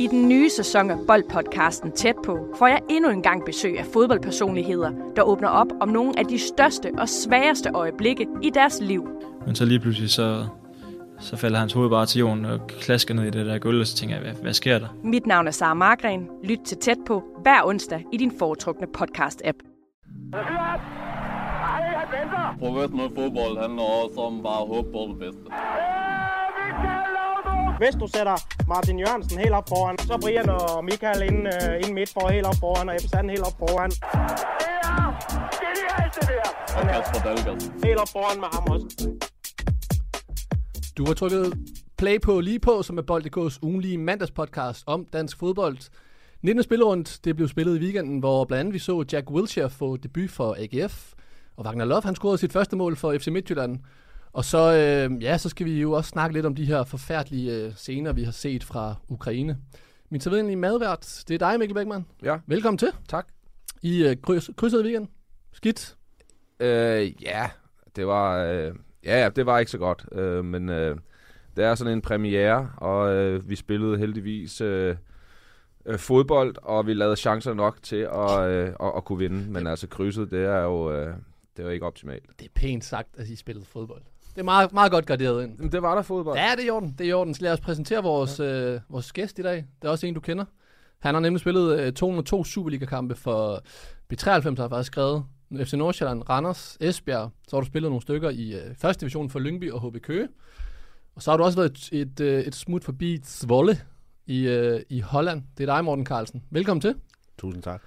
I den nye sæson af Boldpodcasten Tæt på får jeg endnu en gang besøg af fodboldpersonligheder, der åbner op om nogle af de største og sværeste øjeblikke i deres liv. Men så lige pludselig, så, så falder hans hoved bare til jorden og klasker ned i det der gulv, og så tænker jeg, hvad, hvad sker der? Mit navn er Sara Margren. Lyt til Tæt på hver onsdag i din foretrukne podcast-app. Professionel fodbold handler også om bare at håbe på det bedste. Hvis du sætter Martin Jørgensen helt op foran, så Brian og Michael ind, øh, ind midt for helt op foran, og Ebbe helt op foran. Det er det, det der. Og Kasper Dahlgaard. Helt op foran med ham også. Du har trykket play på lige på, som er Bold.dk's ugenlige mandagspodcast om dansk fodbold. 19. spillerund, det blev spillet i weekenden, hvor blandt andet vi så Jack Wilshere få debut for AGF, og Wagner Love, han scorede sit første mål for FC Midtjylland. Og så, øh, ja, så skal vi jo også snakke lidt om de her forfærdelige øh, scener, vi har set fra Ukraine. Min sædvanlige madvært, det er dig, Mikkel Beckmann. Ja. Velkommen til. Tak. I øh, kryds, krydsede weekend. Skidt. Øh, ja, det var, øh, ja, ja, det var ikke så godt, øh, men øh, det er sådan en premiere, og øh, vi spillede heldigvis øh, øh, fodbold, og vi lavede chancer nok til at, øh, at, at kunne vinde, men altså krydset, det er jo øh, det er jo ikke optimalt. Det er pænt sagt, at I spillede fodbold. Det er meget, meget godt garderet ind. Men det var der fodbold. Ja, det er i orden. Det er i orden. Så lad os præsentere vores, ja. øh, vores gæst i dag. Det er også en, du kender. Han har nemlig spillet øh, 202 Superliga-kampe for B93, har faktisk skrevet FC Nordsjælland, Randers, Esbjerg. Så har du spillet nogle stykker i øh, første division for Lyngby og HB Køge. Og så har du også været et, et, øh, et smut forbi Zwolle i, øh, i Holland. Det er dig, Morten Carlsen. Velkommen til. Tusind tak.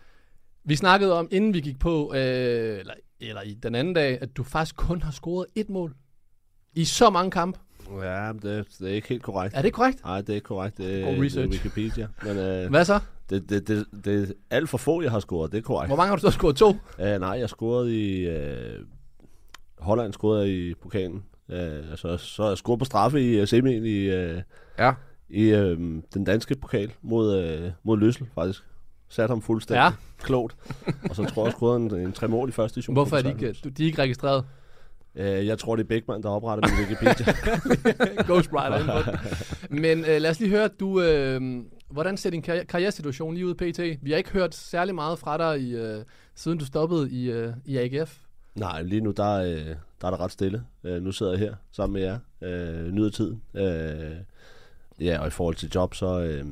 Vi snakkede om, inden vi gik på, øh, eller, eller i den anden dag, at du faktisk kun har scoret et mål. I så mange kampe. Ja, det, det er ikke helt korrekt. Er det korrekt? Nej, det er ikke korrekt. Det, God er- det er research. Wikipedia. Men øh, Hvad så? det, det, det, det er alt for få, jeg har scoret. Det er korrekt. Hvor mange har du så scoret? To? Uh, nej, jeg scorede i... Uh, Holland scorede i pokalen. Altså, så har jeg scoret på straffe i uh, semien i, uh, Ja, i uh, den danske pokal mod, uh, mod Løssel, faktisk. Sat ham fuldstændig Ja. klogt. Og så tror jeg, jeg scorede en, en tre mål i første division. Hvorfor er de ikke, du, de er ikke registreret? Uh, jeg tror, det er Beckmann, der opretter min Wikipedia. Ghostwriter. Men øh, lad os lige høre, du, øh, hvordan ser din karri- karrieresituation lige ud pt? Vi har ikke hørt særlig meget fra dig, i, øh, siden du stoppede i, øh, i AGF. Nej, lige nu der, er, øh, der er der ret stille. Øh, nu sidder jeg her sammen med jer. Øh, nyder tiden. Øh, ja, og i forhold til job, så, øh,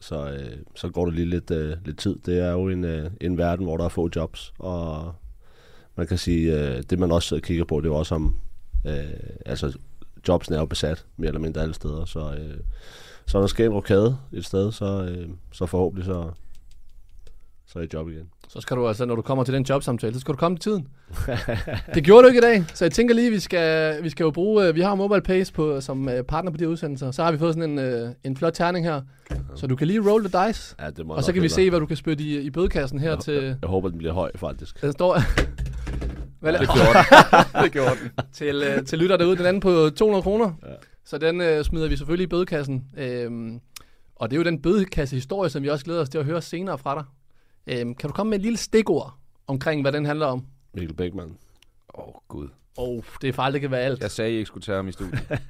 så, øh, så går det lige lidt, øh, lidt tid. Det er jo en, øh, en verden, hvor der er få jobs, og man kan sige, øh, det man også kigger på, det er jo også om, øh, altså jobsen er jo besat, mere eller mindre alle steder, så, øh, så når der sker en rokade et sted, så, øh, så forhåbentlig så, så er jeg job igen. Så skal du altså, når du kommer til den jobsamtale, så skal du komme til tiden. det gjorde du ikke i dag, så jeg tænker lige, vi skal, vi skal jo bruge, øh, vi har Mobile Pace på, som øh, partner på de her udsendelser. Så har vi fået sådan en, øh, en flot terning her, så du kan lige roll the dice. Ja, det må Og så kan vi se, hvad du kan spytte i, i bødekassen her til... Jeg håber, den bliver høj, faktisk. Den står... Hvad det gjorde den. det gjorde den. til, øh, til lytter derude. Den anden på 200 kroner. Ja. Så den øh, smider vi selvfølgelig i bødekassen. Øhm, og det er jo den bødekasse-historie, som vi også glæder os til at høre senere fra dig. Øhm, kan du komme med et lille stikord omkring, hvad den handler om? Mikkel Beckmann. Åh, oh, gud. Oh, det er farligt, det kan være alt. Jeg sagde, I ikke skulle tage ham i studiet.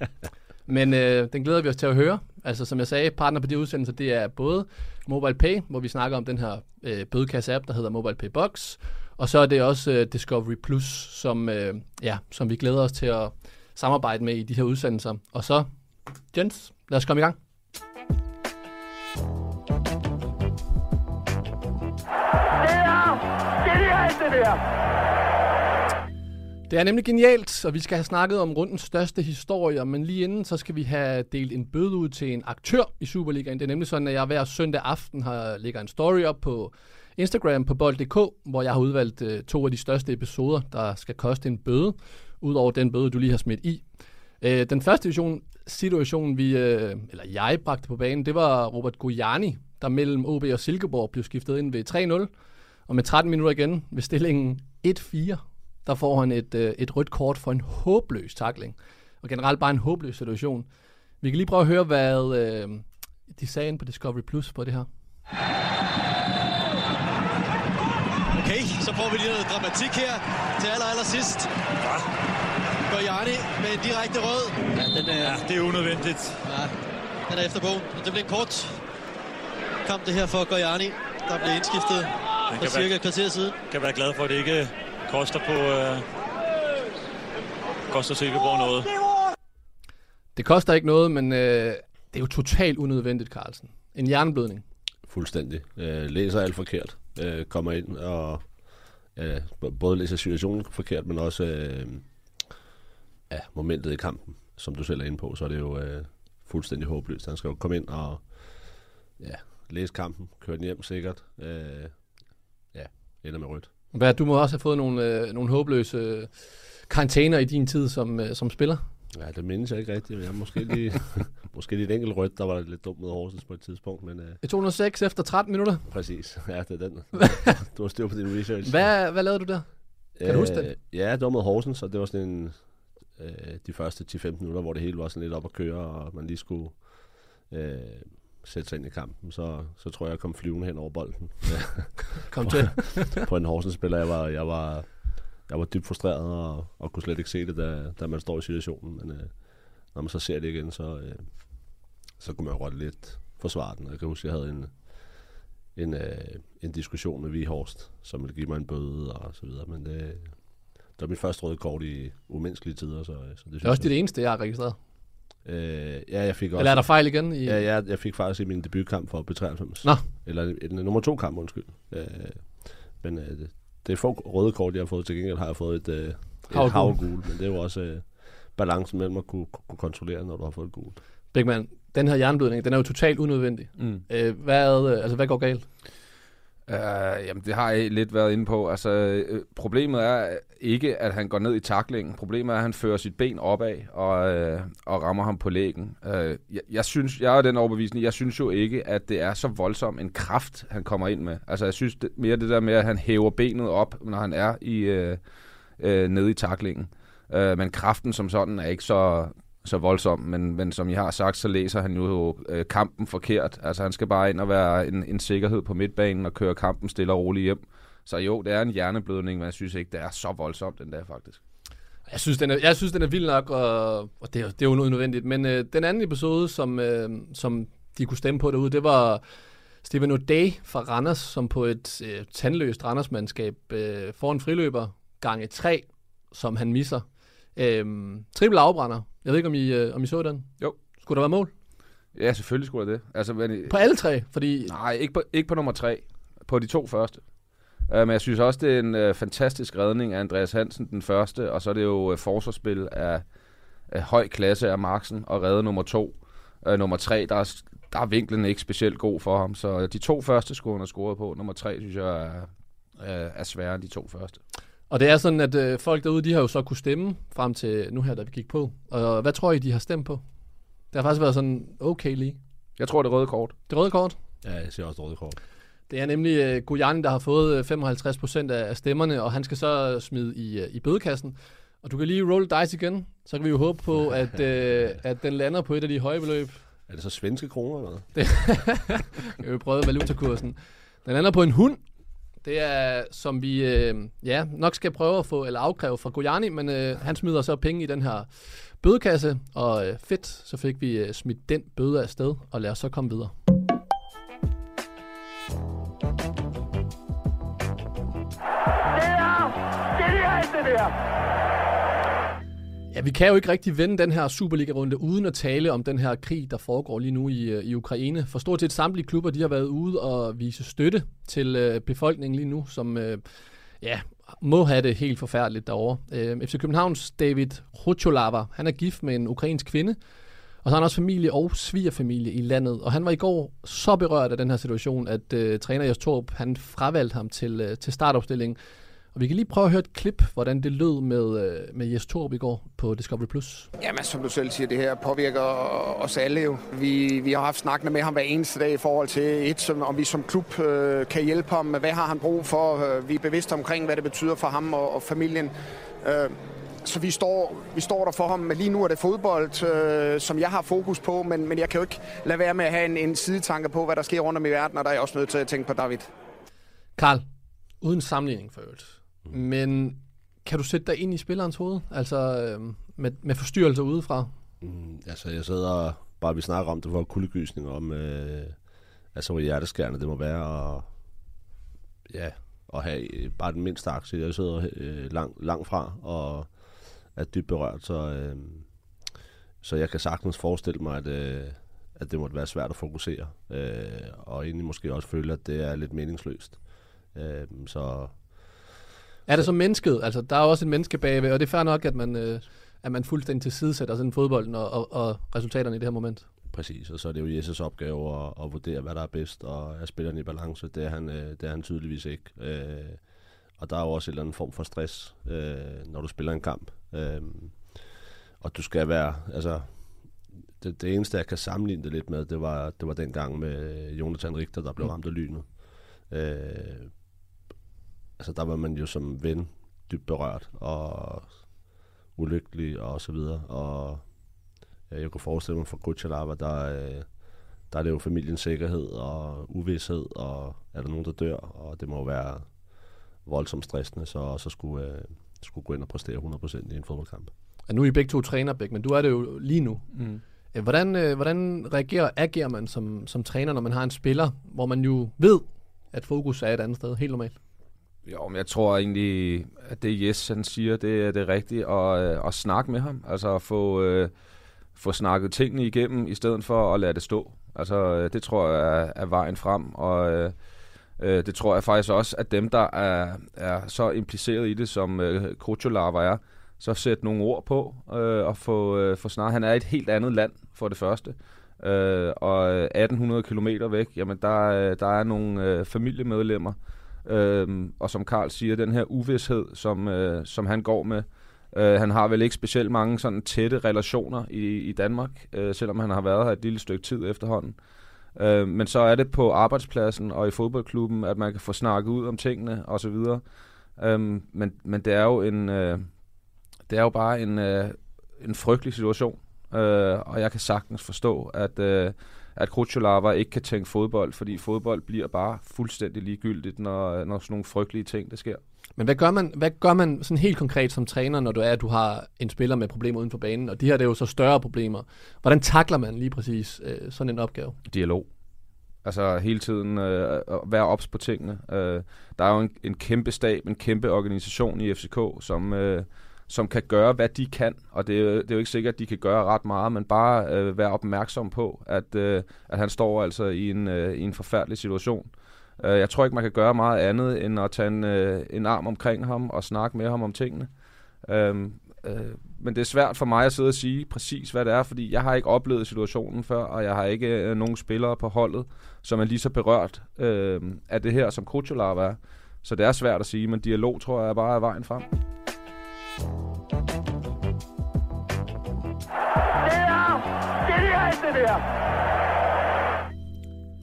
Men øh, den glæder vi os til at høre. Altså som jeg sagde, partner på de udsendelser, det er både Mobile Pay, hvor vi snakker om den her øh, bødekasse-app, der hedder Mobile Pay Box. Og så er det også øh, Discovery Plus, som, øh, ja, som vi glæder os til at samarbejde med i de her udsendelser. Og så, Jens, lad os komme i gang. Det er nemlig genialt, og vi skal have snakket om rundens største historier, men lige inden, så skal vi have delt en bøde ud til en aktør i Superligaen. Det er nemlig sådan, at jeg hver søndag aften har, lægger en story op på Instagram på bold.dk, hvor jeg har udvalgt øh, to af de største episoder, der skal koste en bøde, udover den bøde, du lige har smidt i. Øh, den første situation, situation vi, øh, eller jeg bragte på banen, det var Robert Gojani, der mellem OB og Silkeborg blev skiftet ind ved 3-0. Og med 13 minutter igen ved stillingen 1-4, der får han et, øh, et rødt kort for en håbløs takling. Og generelt bare en håbløs situation. Vi kan lige prøve at høre, hvad øh, de sagde inde på Discovery Plus på det her. Så får vi lige noget dramatik her til aller, aller sidst. Gojani med en direkte rød. Ja, den er, Ja, det er unødvendigt. ja, den er efter bogen. Og det bliver en kort. kamp det her for Gojani, der blev indskiftet for kan cirka være- et kvarter siden. kan være glad for, at det ikke koster på øh, koster Silkeborg noget. Det koster ikke noget, men øh, det er jo totalt unødvendigt, Carlsen. En hjerneblødning. Fuldstændig. Øh, læser alt forkert. Øh, kommer ind og øh, både læser situationen forkert, men også øh, ja, momentet i kampen, som du selv er inde på, så er det jo øh, fuldstændig håbløst. Han skal jo komme ind og ja, læse kampen, køre den hjem sikkert. Øh, ja, ender med rødt. Hvad, du må også have fået nogle, øh, nogle håbløse øh, karantæner i din tid som, øh, som spiller. Ja, det mindes jeg ikke rigtigt. men Jeg måske lige, måske lige et enkelt rødt, der var lidt dumt mod Horsens på et tidspunkt, men øh, I 206 efter 13 minutter. præcis. Ja, det er den. du har styr på din research. Hvad, hvad lavede du der? Kan du huske det? Øh, Ja, det var mod Horsens, og det var sådan en, øh, de første 10-15 minutter, hvor det hele var sådan lidt op at køre, og man lige skulle øh, sætte sig ind i kampen. Så, så tror jeg, jeg kom flyvende hen over bolden. Kom til. på en Horsens-spiller. Jeg var, jeg var, jeg var dybt frustreret, og, og kunne slet ikke se det, da, da man står i situationen. Men øh, når man så ser det igen, så, øh, så kunne man jo godt lidt forsvare den. Jeg kan huske, jeg havde en, en, øh, en diskussion med Vihorst, som ville give mig en bøde og så videre. Men det, det var mit første røde kort i umenneskelige tider. Så, så det, synes Det er også jeg, det eneste, jeg har registreret. Øh, ja, jeg fik også... Eller er der fejl igen? I... Ja, jeg, jeg fik faktisk i min debutkamp for B93. Nå. Eller en, en nummer to kamp, undskyld. Øh, men øh, det, det er få røde kort, jeg har fået. Til gengæld har jeg fået et, øh, et Havgul. havgul. Men det er jo også øh, balancen mellem at kunne, kunne kontrollere, når du har fået et gult. Bigman, den her jernblødning, den er jo totalt unødvendig. Mm. Øh, hvad, øh, altså, hvad går galt? Uh, jamen, det har jeg lidt været inde på. Altså, øh, problemet er ikke, at han går ned i taklingen. Problemet er, at han fører sit ben opad og, øh, og rammer ham på lægen. Uh, jeg, jeg, synes, jeg er den overbevisning, jeg synes jo ikke, at det er så voldsom en kraft, han kommer ind med. Altså, jeg synes det, mere det der med, at han hæver benet op, når han er i, øh, øh, nede i taklingen. Uh, men kraften som sådan er ikke så, så voldsom, men, men som jeg har sagt, så læser han jo øh, kampen forkert. Altså han skal bare ind og være en, en sikkerhed på midtbanen og køre kampen stille og roligt hjem. Så jo, det er en hjerneblødning, men jeg synes ikke, det er så voldsomt den der faktisk. Jeg synes, den er, jeg synes, den er vild nok, og, og det, er, det er jo unødvendigt. Men øh, den anden episode, som, øh, som de kunne stemme på derude, det var Steven O'Day fra Randers, som på et øh, tandløst Randersmandskab øh, får en friløber gange 3, som han misser. Øh, triple afbrænder. Jeg ved ikke, om I, øh, om I så den? Jo. Skulle der være mål? Ja, selvfølgelig skulle der det. Altså, men, På alle tre, fordi... Nej, ikke på, ikke på nummer tre. På de to første. Uh, men jeg synes også, det er en uh, fantastisk redning af Andreas Hansen, den første, og så er det jo uh, forsvarsspil af, af høj klasse af Marksen og redde nummer to. Uh, nummer tre, der er, der er vinklen ikke specielt god for ham, så de to første skulle han have scoret på. Nummer tre, synes jeg, er, er, er sværere end de to første. Og det er sådan, at øh, folk derude, de har jo så kunne stemme frem til nu her, da vi gik på. Og hvad tror I, de har stemt på? Det har faktisk været sådan okay lige. Jeg tror, det er røde kort. Det røde kort? Ja, jeg ser også røde kort. Det er nemlig øh, Gujani, der har fået øh, 55 procent af, stemmerne, og han skal så smide i, øh, i bødekassen. Og du kan lige roll dice igen, så kan vi jo håbe på, at, øh, at den lander på et af de høje beløb. Er det så svenske kroner eller hvad? Det, jeg vil prøve valutakursen. Den lander på en hund. Det er, som vi øh, ja, nok skal prøve at få, eller afkræve fra Gojani, men øh, han smider så penge i den her bødekasse, og øh, fedt, så fik vi øh, smidt den bøde af sted, og lad os så komme videre. Det er genialt, det der! Ja, vi kan jo ikke rigtig vende den her Superliga-runde uden at tale om den her krig, der foregår lige nu i, øh, i Ukraine. For stort set samtlige klubber, de har været ude og vise støtte til øh, befolkningen lige nu, som øh, ja, må have det helt forfærdeligt derovre. Øh, FC Københavns David Rucholava, han er gift med en ukrainsk kvinde, og så har han også familie og svigerfamilie i landet. Og han var i går så berørt af den her situation, at øh, træner Jes Torp, han fravalgte ham til, øh, til startopstillingen. Og vi kan lige prøve at høre et klip, hvordan det lød med, øh, med Jes Torp i går på Discovery+. Plus. Jamen, som du selv siger, det her påvirker os alle jo. Vi, vi har haft snakkene med ham hver eneste dag i forhold til et, som, om vi som klub øh, kan hjælpe ham. Hvad har han brug for? Øh, Vi er bevidste omkring, hvad det betyder for ham og, og familien. Øh, så vi står, vi står der for ham, men lige nu er det fodbold, øh, som jeg har fokus på, men, men jeg kan jo ikke lade være med at have en, en sidetanke på, hvad der sker rundt om i verden, og der er jeg også nødt til at tænke på David. Karl, uden sammenligning for øvrigt. Mm. Men kan du sætte dig ind i spillerens hoved? Altså øh, med, med forstyrrelser udefra? Mm, altså, jeg sidder bare, vi snakker om det, for kuldegysning om, øh, altså hvor hjerteskærende det må være og ja, at have øh, bare den mindste aktie. Jeg sidder øh, langt lang fra og er dybt berørt, så, øh, så jeg kan sagtens forestille mig, at, øh, at det måtte være svært at fokusere, øh, og egentlig måske også føle, at det er lidt meningsløst. Øh, så er det så mennesket? Altså, der er også et menneske bagved, og det er fair nok, at man, øh, at man fuldstændig tilsidesætter sådan fodbolden og, og, og resultaterne i det her moment. Præcis, og så er det jo Jesses opgave at, at vurdere, hvad der er bedst, og er spilleren i balance. Det er han, øh, det er han tydeligvis ikke. Øh, og der er jo også en eller anden form for stress, øh, når du spiller en kamp. Øh, og du skal være, altså, det, det eneste, jeg kan sammenligne det lidt med, det var, det var den gang med Jonathan Richter, der blev ramt af lynet. Øh, altså, der var man jo som ven dybt berørt, og ulykkelig, og så videre. Og Ja, jeg kunne forestille mig for Kuchalava, der, øh, der er det jo familiens sikkerhed og uvidshed, og er der nogen, der dør, og det må jo være voldsomt stressende, så så skulle, øh, skulle gå ind og præstere 100% i en fodboldkamp. Og nu er I begge to træner, Bæk, men du er det jo lige nu. Mm. Hvordan, øh, hvordan reagerer, agerer man som, som træner, når man har en spiller, hvor man jo ved, at fokus er et andet sted, helt normalt? Jo, men jeg tror egentlig, at det Jes han siger, det er det rigtige, og øh, at snakke med ham. Altså at få, øh, få snakket tingene igennem, i stedet for at lade det stå. Altså øh, det tror jeg er, er vejen frem, og øh, øh, det tror jeg faktisk også, at dem, der er, er så impliceret i det, som øh, Krutjolava er, så sætte nogle ord på øh, og få, øh, få snakket. Han er et helt andet land, for det første. Øh, og øh, 1800 kilometer væk, jamen der, øh, der er nogle øh, familiemedlemmer, Øhm, og som Karl siger, den her uvidshed, som, øh, som han går med, øh, han har vel ikke specielt mange sådan tætte relationer i, i Danmark, øh, selvom han har været her et lille stykke tid efterhånden. Øh, men så er det på arbejdspladsen og i fodboldklubben, at man kan få snakket ud om tingene osv. Øhm, men, men det er jo en, øh, det er jo bare en, øh, en frygtelig situation, øh, og jeg kan sagtens forstå, at øh, at Krutjolava ikke kan tænke fodbold, fordi fodbold bliver bare fuldstændig ligegyldigt, når, når sådan nogle frygtelige ting, det sker. Men hvad gør man, hvad gør man sådan helt konkret som træner, når du er, at du har en spiller med problemer uden for banen, og de her det er jo så større problemer. Hvordan takler man lige præcis øh, sådan en opgave? Dialog. Altså hele tiden øh, at være ops på tingene. Øh, der er jo en, en kæmpe stab, en kæmpe organisation i FCK, som, øh, som kan gøre, hvad de kan. Og det, det er jo ikke sikkert, at de kan gøre ret meget, men bare øh, være opmærksom på, at, øh, at han står altså i en, øh, i en forfærdelig situation. Øh, jeg tror ikke, man kan gøre meget andet, end at tage en, øh, en arm omkring ham og snakke med ham om tingene. Øh, øh, men det er svært for mig at sidde og sige præcis, hvad det er, fordi jeg har ikke oplevet situationen før, og jeg har ikke øh, nogen spillere på holdet, som er lige så berørt øh, af det her, som Krutjolava er. Så det er svært at sige, men dialog tror jeg bare er vejen frem. Det er genialt, det der!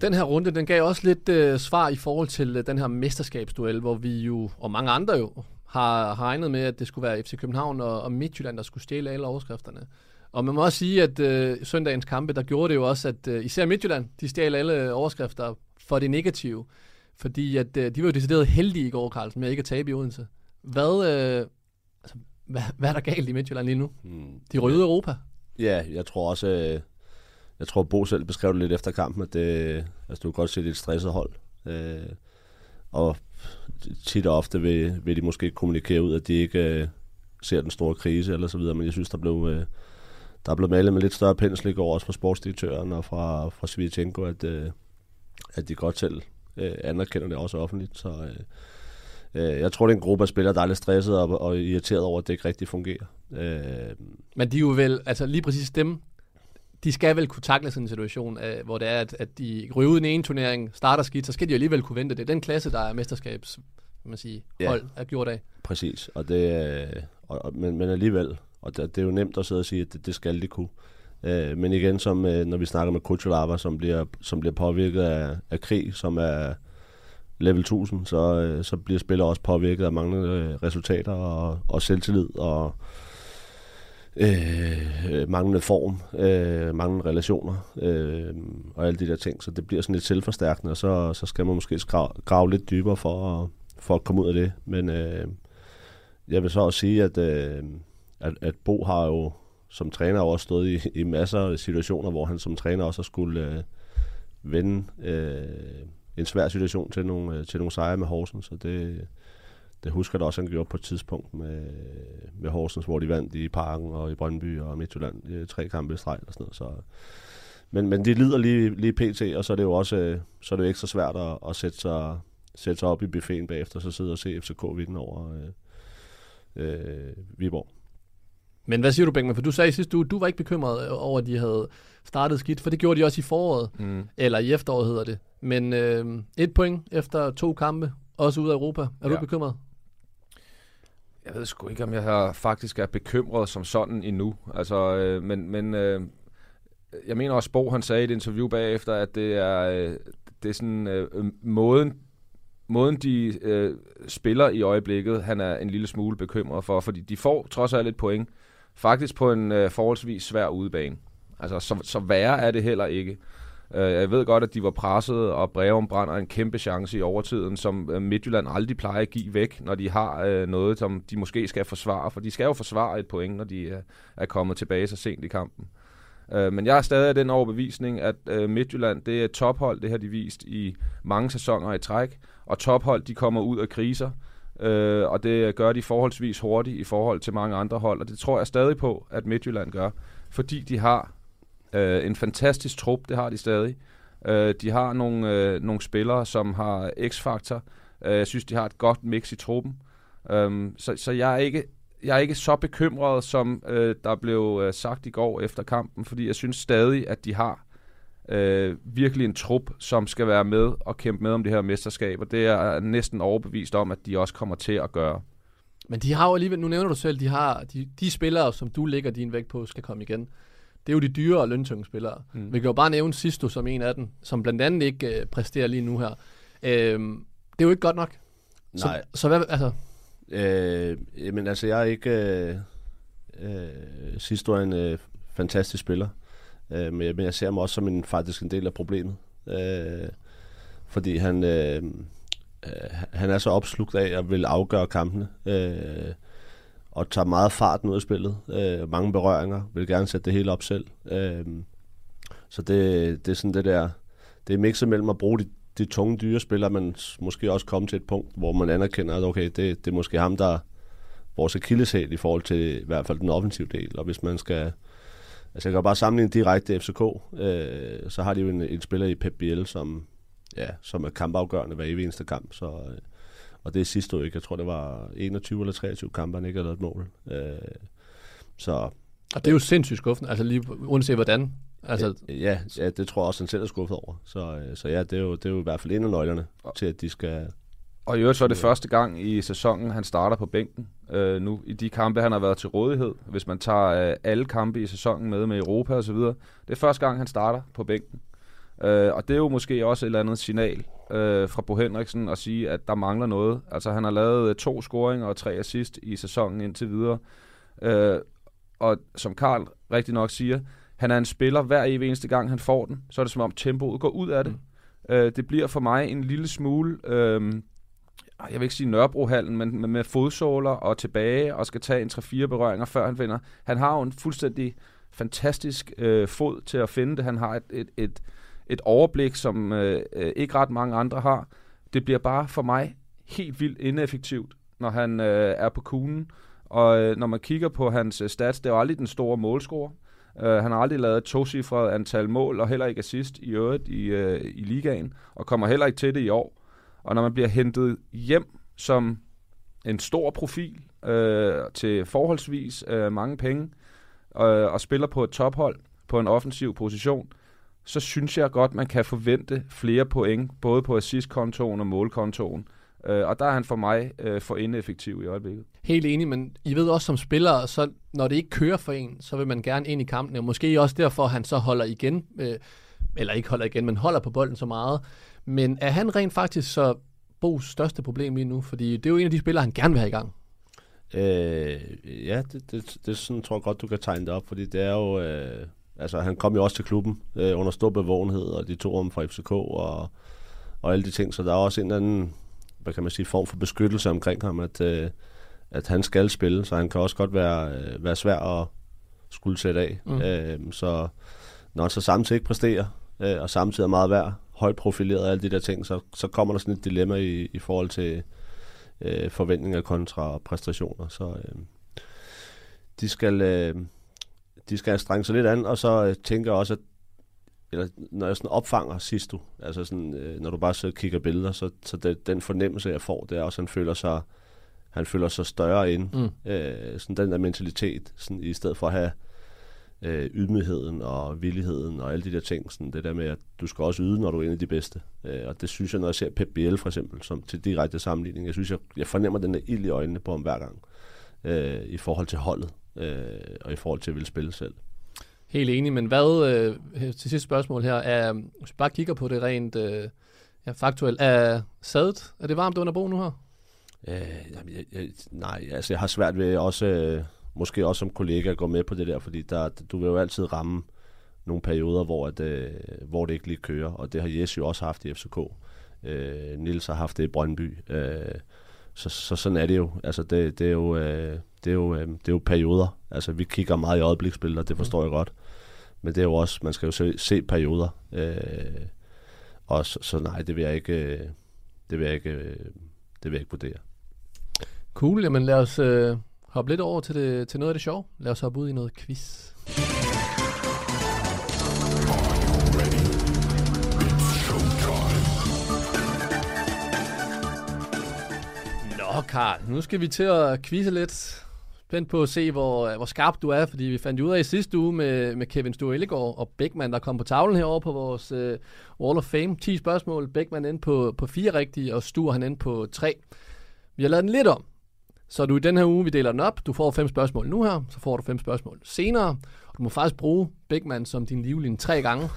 Den her runde, den gav også lidt øh, svar i forhold til øh, den her mesterskabsduel, hvor vi jo, og mange andre jo, har, har regnet med, at det skulle være FC København og, og Midtjylland, der skulle stjæle alle overskrifterne. Og man må også sige, at øh, søndagens kampe, der gjorde det jo også, at øh, især Midtjylland, de stjal alle overskrifter for det negative. Fordi at øh, de var jo decideret heldige i går, Carlsen, med ikke at tabe i Odense. Hvad, øh, hvad, hvad er der galt i Midtjylland lige nu? Hmm. De røde Europa. Ja, jeg tror også, øh, jeg tror Bo selv beskrev det lidt efter kampen, at det, altså, du kan godt se, det er et stresset hold. Øh, og tit og ofte vil, vil de måske kommunikere ud, at de ikke øh, ser den store krise eller så videre, men jeg synes, der blev, øh, der blev malet med lidt større pensel i går, også fra sportsdirektøren og fra, fra Svitjenko, at, øh, at de godt selv øh, anerkender det også offentligt. Så øh, øh, jeg tror, det er en gruppe af spillere, der er lidt stresset og, og irriteret over, at det ikke rigtig fungerer. Øh, Men de er jo vel, altså lige præcis dem, de skal vel kunne takle sådan en situation, øh, hvor det er, at, at de ryger ud i en ene turnering, starter skidt, så skal de jo alligevel kunne vente det. Den klasse, der er mesterskabs, kan man sige, Ja. hold er gjort af. Præcis, og det, øh, og, og, men, men alligevel, og det, det er jo nemt at sidde og sige, at det, det skal de kunne. Øh, men igen, som, øh, når vi snakker med Kuchulava, som bliver, som bliver påvirket af, af krig, som er level 1000, så, øh, så bliver spillere også påvirket af manglende øh, resultater og, og selvtillid og øh, manglende form, øh, manglende relationer øh, og alle de der ting. Så det bliver sådan lidt selvforstærkende, og så, så skal man måske grave, grave lidt dybere for at, for at komme ud af det. Men øh, jeg vil så også sige, at, øh, at, at Bo har jo som træner også stået i, i masser af situationer, hvor han som træner også har skulle, øh, vende øh, en svær situation til nogle, øh, til nogle sejre med Horsens, så det, det husker jeg da også, han gjorde på et tidspunkt med, med Horsens, hvor de vandt i Parken og i Brøndby og Midtjylland øh, tre kampe i streg og sådan noget. Så, men, men de lider lige, lige pt, og så er det jo også øh, så er det jo ikke så svært at, at sætte, sig, sætte sig op i buffeten bagefter, så sidde og se FCK vinde over øh, øh, Viborg. Men hvad siger du, Bengman? For du sagde sidste uge, du var ikke bekymret over, at de havde startet skidt, for det gjorde de også i foråret, Mm. eller i efteråret hedder det. Men øh, et point efter to kampe, også ud af Europa. Er ja. du bekymret? Jeg ved sgu ikke, om jeg har faktisk er bekymret som sådan endnu. Altså, øh, men, men øh, jeg mener også, Bo han sagde i et interview bagefter, at det er, øh, det er sådan øh, øh, måden, måden de øh, spiller i øjeblikket, han er en lille smule bekymret for, fordi de får trods alt et point, faktisk på en øh, forholdsvis svær udebane. Altså, så, så værre er det heller ikke. Øh, Jeg ved godt, at de var presset, og Breum brænder en kæmpe chance i overtiden, som øh, Midtjylland aldrig plejer at give væk, når de har øh, noget, som de måske skal forsvare. For de skal jo forsvare et point, når de øh, er kommet tilbage så sent i kampen. Øh, Men jeg er stadig af den overbevisning, at øh, Midtjylland, det er et tophold, det har de vist i mange sæsoner i træk. Og tophold, de kommer ud af kriser, øh, og det gør de forholdsvis hurtigt i forhold til mange andre hold. Og det tror jeg stadig på, at Midtjylland gør, fordi de har øh, en fantastisk trup, det har de stadig. Øh, de har nogle, øh, nogle spillere, som har x-faktor. Øh, jeg synes, de har et godt mix i truppen. Øh, så, så jeg er ikke jeg er ikke så bekymret, som øh, der blev øh, sagt i går efter kampen, fordi jeg synes stadig, at de har øh, virkelig en trup, som skal være med og kæmpe med om det her mesterskab, og det er jeg næsten overbevist om, at de også kommer til at gøre. Men de har jo alligevel, nu nævner du selv, de har de, de spillere, som du lægger din vægt på, skal komme igen. Det er jo de dyre og løntunge spillere. Mm. Vi kan jo bare nævne Sisto som en af dem, som blandt andet ikke øh, præsterer lige nu her. Øhm, det er jo ikke godt nok. Nej. Så, så hvad, altså, Øh, jamen altså, jeg er ikke... Øh, øh, sidst var en øh, fantastisk spiller. Øh, Øh, men, jeg- men jeg ser ham også som en, faktisk en del af problemet. Øh, fordi han, øh, øh, han er så opslugt af at vil afgøre kampene. Øh, og tager meget fart ud af spillet. Øh, mange berøringer. Vil gerne sætte det hele op selv. Øh, så det, det er sådan det der... Det er mixet mellem at bruge de, de tunge dyre spillere, men måske også komme til et punkt, hvor man anerkender, at okay, det, det er måske ham, der er vores akilleshæl i forhold til i hvert fald den offensive del. Og hvis man skal... Altså jeg kan bare sammenligne direkte FCK, øh, så har de jo en, en spiller i Pep Biel, som, ja, som er kampafgørende hver evig eneste kamp. Så, øh, og det er sidste år ikke. Jeg tror, det var 21 eller 23 kampe, han ikke har lavet et mål. Øh, så og det er jo sindssygt skuffende, altså lige uanset hvordan. Altså, ja, ja, det tror jeg også, han selv er skuffet over. Så, øh, så ja, det er, jo, det er jo i hvert fald en af nøglerne til, at de skal... Og i øvrigt så er det første gang i sæsonen, han starter på bænken. Øh, nu i de kampe, han har været til rådighed. Hvis man tager øh, alle kampe i sæsonen med med Europa og så videre. Det er første gang, han starter på bænken. Øh, og det er jo måske også et eller andet signal øh, fra Bo Henriksen at sige, at der mangler noget. Altså han har lavet øh, to scoringer og tre assist i sæsonen indtil videre. Øh, og som Karl rigtig nok siger, han er en spiller hver evig eneste gang, han får den. Så er det som om tempoet går ud af det. Mm. Øh, det bliver for mig en lille smule... Øh, jeg vil ikke sige Nørrebrohallen, men med fodsåler og tilbage, og skal tage en 3-4 berøringer, før han vinder. Han har jo en fuldstændig fantastisk øh, fod til at finde det. Han har et, et, et, et overblik, som øh, øh ikke ret mange andre har. Det bliver bare for mig helt vildt ineffektivt, når han øh, er på kuglen. Og øh, når man kigger på hans øh, stats, det er jo aldrig den store målscorer. Uh, han har aldrig lavet et tocifret antal mål, og heller ikke assist i øvrigt i, uh, i ligaen, og kommer heller ikke til det i år. Og når man bliver hentet hjem som en stor profil øh, til forholdsvis øh, mange penge, øh, og spiller på et tophold på en offensiv position, så synes jeg godt, man kan forvente flere point, både på assistkontoen og målkontoen. Øh, og der er han for mig øh, for ineffektiv i øjeblikket. Helt enig, men I ved også som spillere, så når det ikke kører for en, så vil man gerne ind i kampen. Og måske også derfor, at han så holder igen, øh, eller ikke holder igen, men holder på bolden så meget. Men er han rent faktisk så Bo's største problem lige nu? Fordi det er jo en af de spillere, han gerne vil have i gang. Øh, ja, det, det, det sådan, tror jeg godt, du kan tegne det op, fordi det er jo... Øh, altså, han kom jo også til klubben øh, under stor bevågenhed, og de tog ham fra FCK og, og alle de ting, så der er også en eller anden, hvad kan man sige, form for beskyttelse omkring ham, at, øh, at han skal spille, så han kan også godt være, øh, være svær at skulle sætte af. Mm. Øh, så når han så samtidig ikke præsterer, øh, og samtidig er meget værd, højt profileret og alle de der ting, så, så kommer der sådan et dilemma i, i forhold til øh, forventninger kontra præstationer. Så øh, de skal... Øh, de skal strenge sig lidt an, og så øh, tænker jeg også, at eller når jeg sådan opfanger sidst du, altså sådan, øh, når du bare så kigger billeder, så, så det, den fornemmelse, jeg får, det er også, at han føler sig, han føler sig større ind. Mm. Øh, sådan den der mentalitet, sådan, i stedet for at have øh, ydmygheden og villigheden og alle de der ting. Sådan det der med, at du skal også yde, når du er en af de bedste. Øh, og det synes jeg, når jeg ser Pep Biel for eksempel, som til direkte sammenligning, jeg synes, jeg, jeg fornemmer den der ild i øjnene på ham hver gang, øh, i forhold til holdet, øh, og i forhold til at ville spille selv. Helt enig, men hvad, øh, til sidste spørgsmål her, er, hvis vi bare kigger på det rent øh, ja, faktuelt, er sadet, er det varmt under broen nu her? Øh, jeg, jeg, nej, altså jeg har svært ved også, øh, måske også som kollega at gå med på det der, fordi der, du vil jo altid ramme nogle perioder, hvor, at, øh, hvor det ikke lige kører, og det har Jes jo også haft i FCK. Øh, Nils har haft det i Brøndby. Øh, så, så sådan er det jo. Altså det, det er jo, øh, det er jo, øh, det er jo perioder. Altså vi kigger meget i øjebliksbilleder, det forstår jeg godt. Men det er jo også, man skal jo se, se perioder. Øh, og så, så nej, det vil jeg ikke, øh, det vil jeg ikke, øh, det vil jeg ikke vurdere. Cool, jamen lad os øh, hoppe lidt over til, det, til noget af det sjove. Lad os hoppe ud i noget quiz. Nå, Karl, nu skal vi til at quizze lidt. Spændt på at se, hvor, hvor skarp du er, fordi vi fandt ud af i sidste uge med, med Kevin Sture Ellegaard og Beckmann, der kom på tavlen herovre på vores uh, Wall of Fame. 10 spørgsmål. Beckmann endte på, på fire rigtige, og Sture han endte på tre. Vi har lavet den lidt om. Så du i den her uge, vi deler den op. Du får fem spørgsmål nu her, så får du fem spørgsmål senere. Og du må faktisk bruge Beckmann som din livlinje tre gange.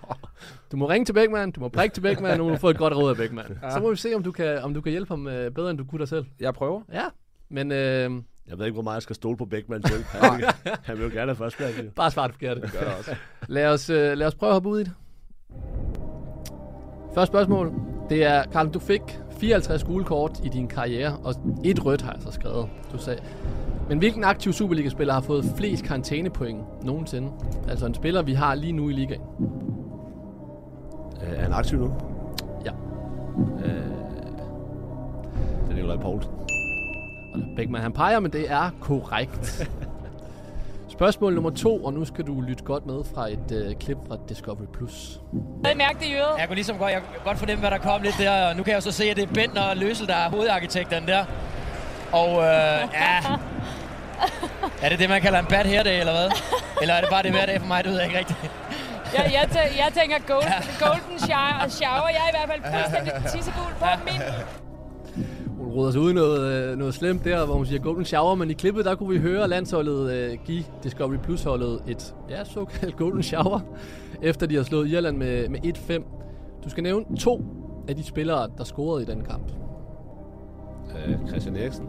du må ringe til Beckmann, du må prikke til Beckmann, og nu må du få et godt råd af Beckmann. Ja. Så må vi se, om du kan, om du kan hjælpe ham øh, bedre, end du kunne dig selv. Jeg prøver. Ja, men... Øh, Jeg ved ikke, hvor meget jeg skal stole på Beckmann selv. Han, han vil jo gerne have førstpladsen. jo. Bare svar det forkert. Det gør også. lad, os, øh, lad os prøve at hoppe ud i det. Første spørgsmål. Det er, Karl, du fik 54 gule kort i din karriere, og et rødt har jeg så skrevet. Du sagde. Men hvilken aktiv Superliga-spiller har fået flest karantænepoint nogensinde? Altså en spiller, vi har lige nu i ligaen. Øh, Er han aktiv nu? Ja. Øh, det er Nikolaj Poulsen. Beckmann han peger, men det er korrekt. Spørgsmål nummer to, og nu skal du lytte godt med fra et øh, klip fra Discovery+. Plus. Jeg mærke det i øret. Jeg kunne ligesom godt, jeg kunne godt fornemme, hvad der kom lidt der. Og nu kan jeg så se, at det er Bent og Løsel, der er hovedarkitekterne der. Og øh, ja... Er det det, man kalder en bad hair day, eller hvad? Eller er det bare det hver dag for mig? Det ved jeg ikke rigtigt. Jeg, jeg, tæ- jeg tænker golden, golden shower, shower. Jeg er i hvert fald fuldstændig tissegul på min. Hun roder sig ud noget, øh, noget slemt der, hvor hun siger golden shower, men i klippet der kunne vi høre landsholdet øh, give Discovery Plus holdet et ja, såkaldt golden shower, efter de har slået Irland med, med 1-5. Du skal nævne to af de spillere, der scorede i den kamp. Øh, Christian Eriksen.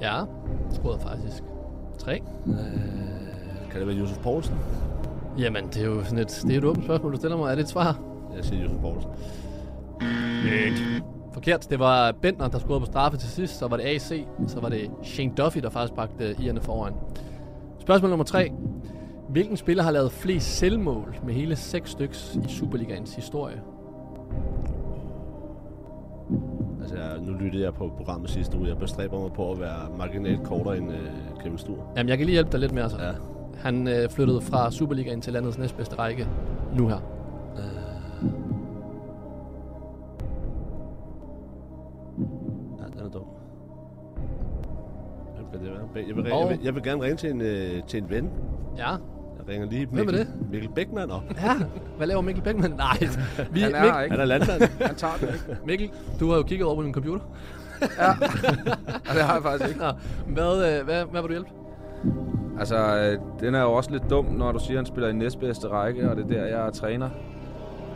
Ja, scorede faktisk. Tre. Øh, kan det være Josef Poulsen? Jamen, det er jo sådan et, det er et åbent spørgsmål, du stiller mig. Er det et svar? Jeg siger Josef Poulsen. Forkert. Det var Bentner, der scorede på straffe til sidst. Så var det AC. Så var det Shane Duffy, der faktisk bragte Irerne foran. Spørgsmål nummer tre. Hvilken spiller har lavet flest selvmål med hele seks styks i Superligaens historie? Altså, jeg, nu lyttede jeg på programmet sidste uge. Jeg bestræber mig på at være marginalt kortere end øh, Kevin Stur. Jamen, jeg kan lige hjælpe dig lidt mere så. Ja. Han øh, flyttede fra Superligaen til landets næstbedste række nu her. Det være? Jeg vil, jeg vil, jeg vil gerne ringe til en, øh, til en ven. Ja. Jeg ringer lige Hvem er Mikkel, det? Mikkel Beckmann op. Ja, hvad laver Mikkel Beckmann? Nej, vi, Han er Mik- ikke. Han er landmand. Han tager den ikke. Mikkel, du har jo kigget over på din computer. Ja, det har jeg faktisk ikke. Nå, hvad, øh, hvad, hvad vil du hjælpe? Altså, øh, den er jo også lidt dum, når du siger, at han spiller i næstbedste række, og det er der, jeg er træner.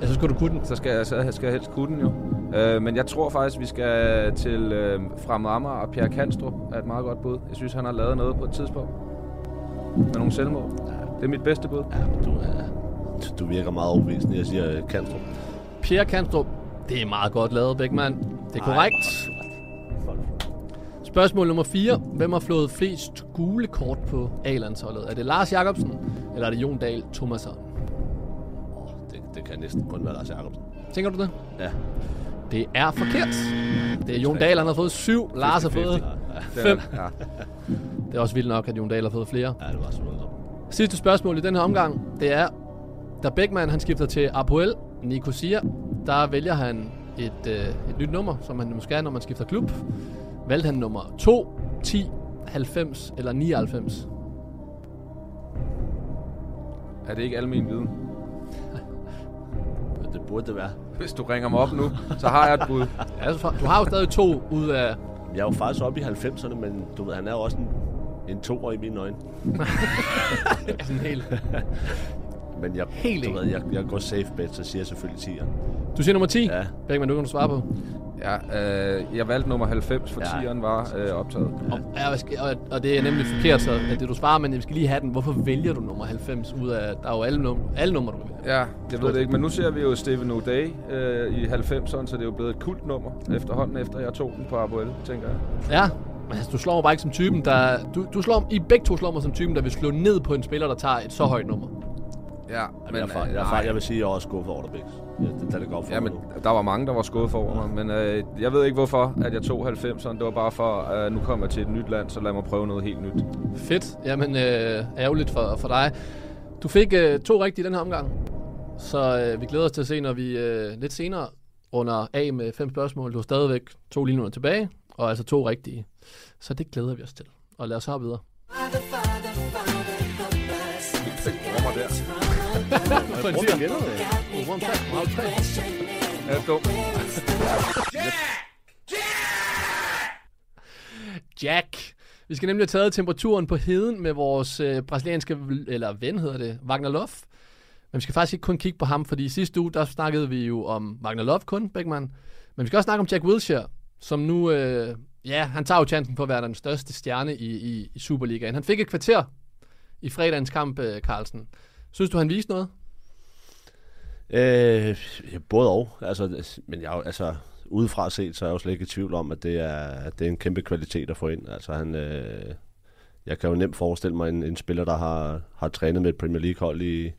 Ja, så skal du kunne den. Så skal jeg, så skal jeg helst kunne den jo. Øh, men jeg tror faktisk, vi skal til øh, Fremad Amager og Pierre Kanstrup er et meget godt bud. Jeg synes, han har lavet noget på et tidspunkt. Med nogle selvmål. Det er mit bedste bud. Ja, du, er, du virker meget overbevisende. Jeg siger øh, Kanstrup. Pierre Kanstrup. Det er meget godt lavet, Beckmann. Det er korrekt. Spørgsmål nummer 4. Hvem har flået flest gule kort på A-landsholdet? Er det Lars Jakobsen, eller er det Jon Dahl Thomasson? Det, kan næsten kun være Lars Jacobsen. Tænker du det? Ja. Det er forkert. Det er Jon Dahl, han har fået syv. Lars har fået fem. Ja. Det er også vildt nok, at Jon Dahl har fået flere. Ja, det var sådan noget. Sidste spørgsmål i den her omgang, det er, da Beckmann han skifter til Apoel Nicosia, der vælger han et, øh, et nyt nummer, som man måske er, når man skifter klub. Valgte han nummer 2, 10, 90 eller 99? Er det ikke almen viden? Burde det være. Hvis du ringer mig op nu, så har jeg et bud. Ja, du har jo stadig to ud af... Jeg er jo faktisk oppe i 90'erne, men du ved, han er jo også en, en toer i mine øjne. Sådan helt... Men jeg, Helt du ved, jeg, jeg går safe bet, så siger jeg selvfølgelig 10'er. Du siger nummer 10? Ja. Beckmann, du kan du svare på. Ja, øh, jeg valgte nummer 90, for Ja. 10'eren var øh, optaget. Og, ja, hvad skal- og, og det er nemlig forkert, så at det du svarer, men vi skal lige have den. Hvorfor vælger du nummer 90 ud af... Der er jo alle, num- alle numre, du vælge. Ja, jeg ved det ikke, men nu ser vi jo Steven O'Day øh, i 90'erne, så det er jo blevet et kultnummer efterhånden, efter jeg tog den på Apoel, tænker jeg. Ja, men altså, du slår mig bare ikke som typen, der... Du, du slår, I begge to slår mig som typen, der vil slå ned på en spiller, der tager et så højt nummer. Ja, Men, jeg, er, fa- jeg, er, fa- jeg vil sige, at jeg er også skuffet over det, Bix. Ja, det, det, det går for Ja, men der var mange, der var skuffet over mig, men øh, jeg ved ikke hvorfor, at jeg tog 90'erne. Det var bare for, at nu kommer jeg til et nyt land, så lad mig prøve noget helt nyt. Fedt. Jamen, øh, ærgerligt for, for dig. Du fik øh, to rigtige i den her omgang. Så øh, vi glæder os til at se, når vi øh, lidt senere runder af med fem spørgsmål. Du har stadigvæk to lige nu tilbage, og altså to rigtige. Så det glæder vi os til. Og lad os hoppe videre. Er det dumt? Jack. Vi skal nemlig have taget temperaturen på heden med vores øh, brasilianske, eller ven hedder det, Wagner Love. Men vi skal faktisk ikke kun kigge på ham, fordi i sidste uge, der snakkede vi jo om Wagner Love kun, Beckmann. Men vi skal også snakke om Jack Wilshere, som nu, øh, ja, han tager jo chancen for at være den største stjerne i, i, i Superligaen. Han fik et kvarter i fredagens kamp, øh, Carlsen. Synes du, han viste noget? Øh, både og. Altså, men jeg, altså, udefra set, så er jeg jo slet ikke i tvivl om, at det er, at det er en kæmpe kvalitet at få ind. Altså, han, øh, jeg kan jo nemt forestille mig en, en spiller, der har, har trænet med et Premier League-hold i,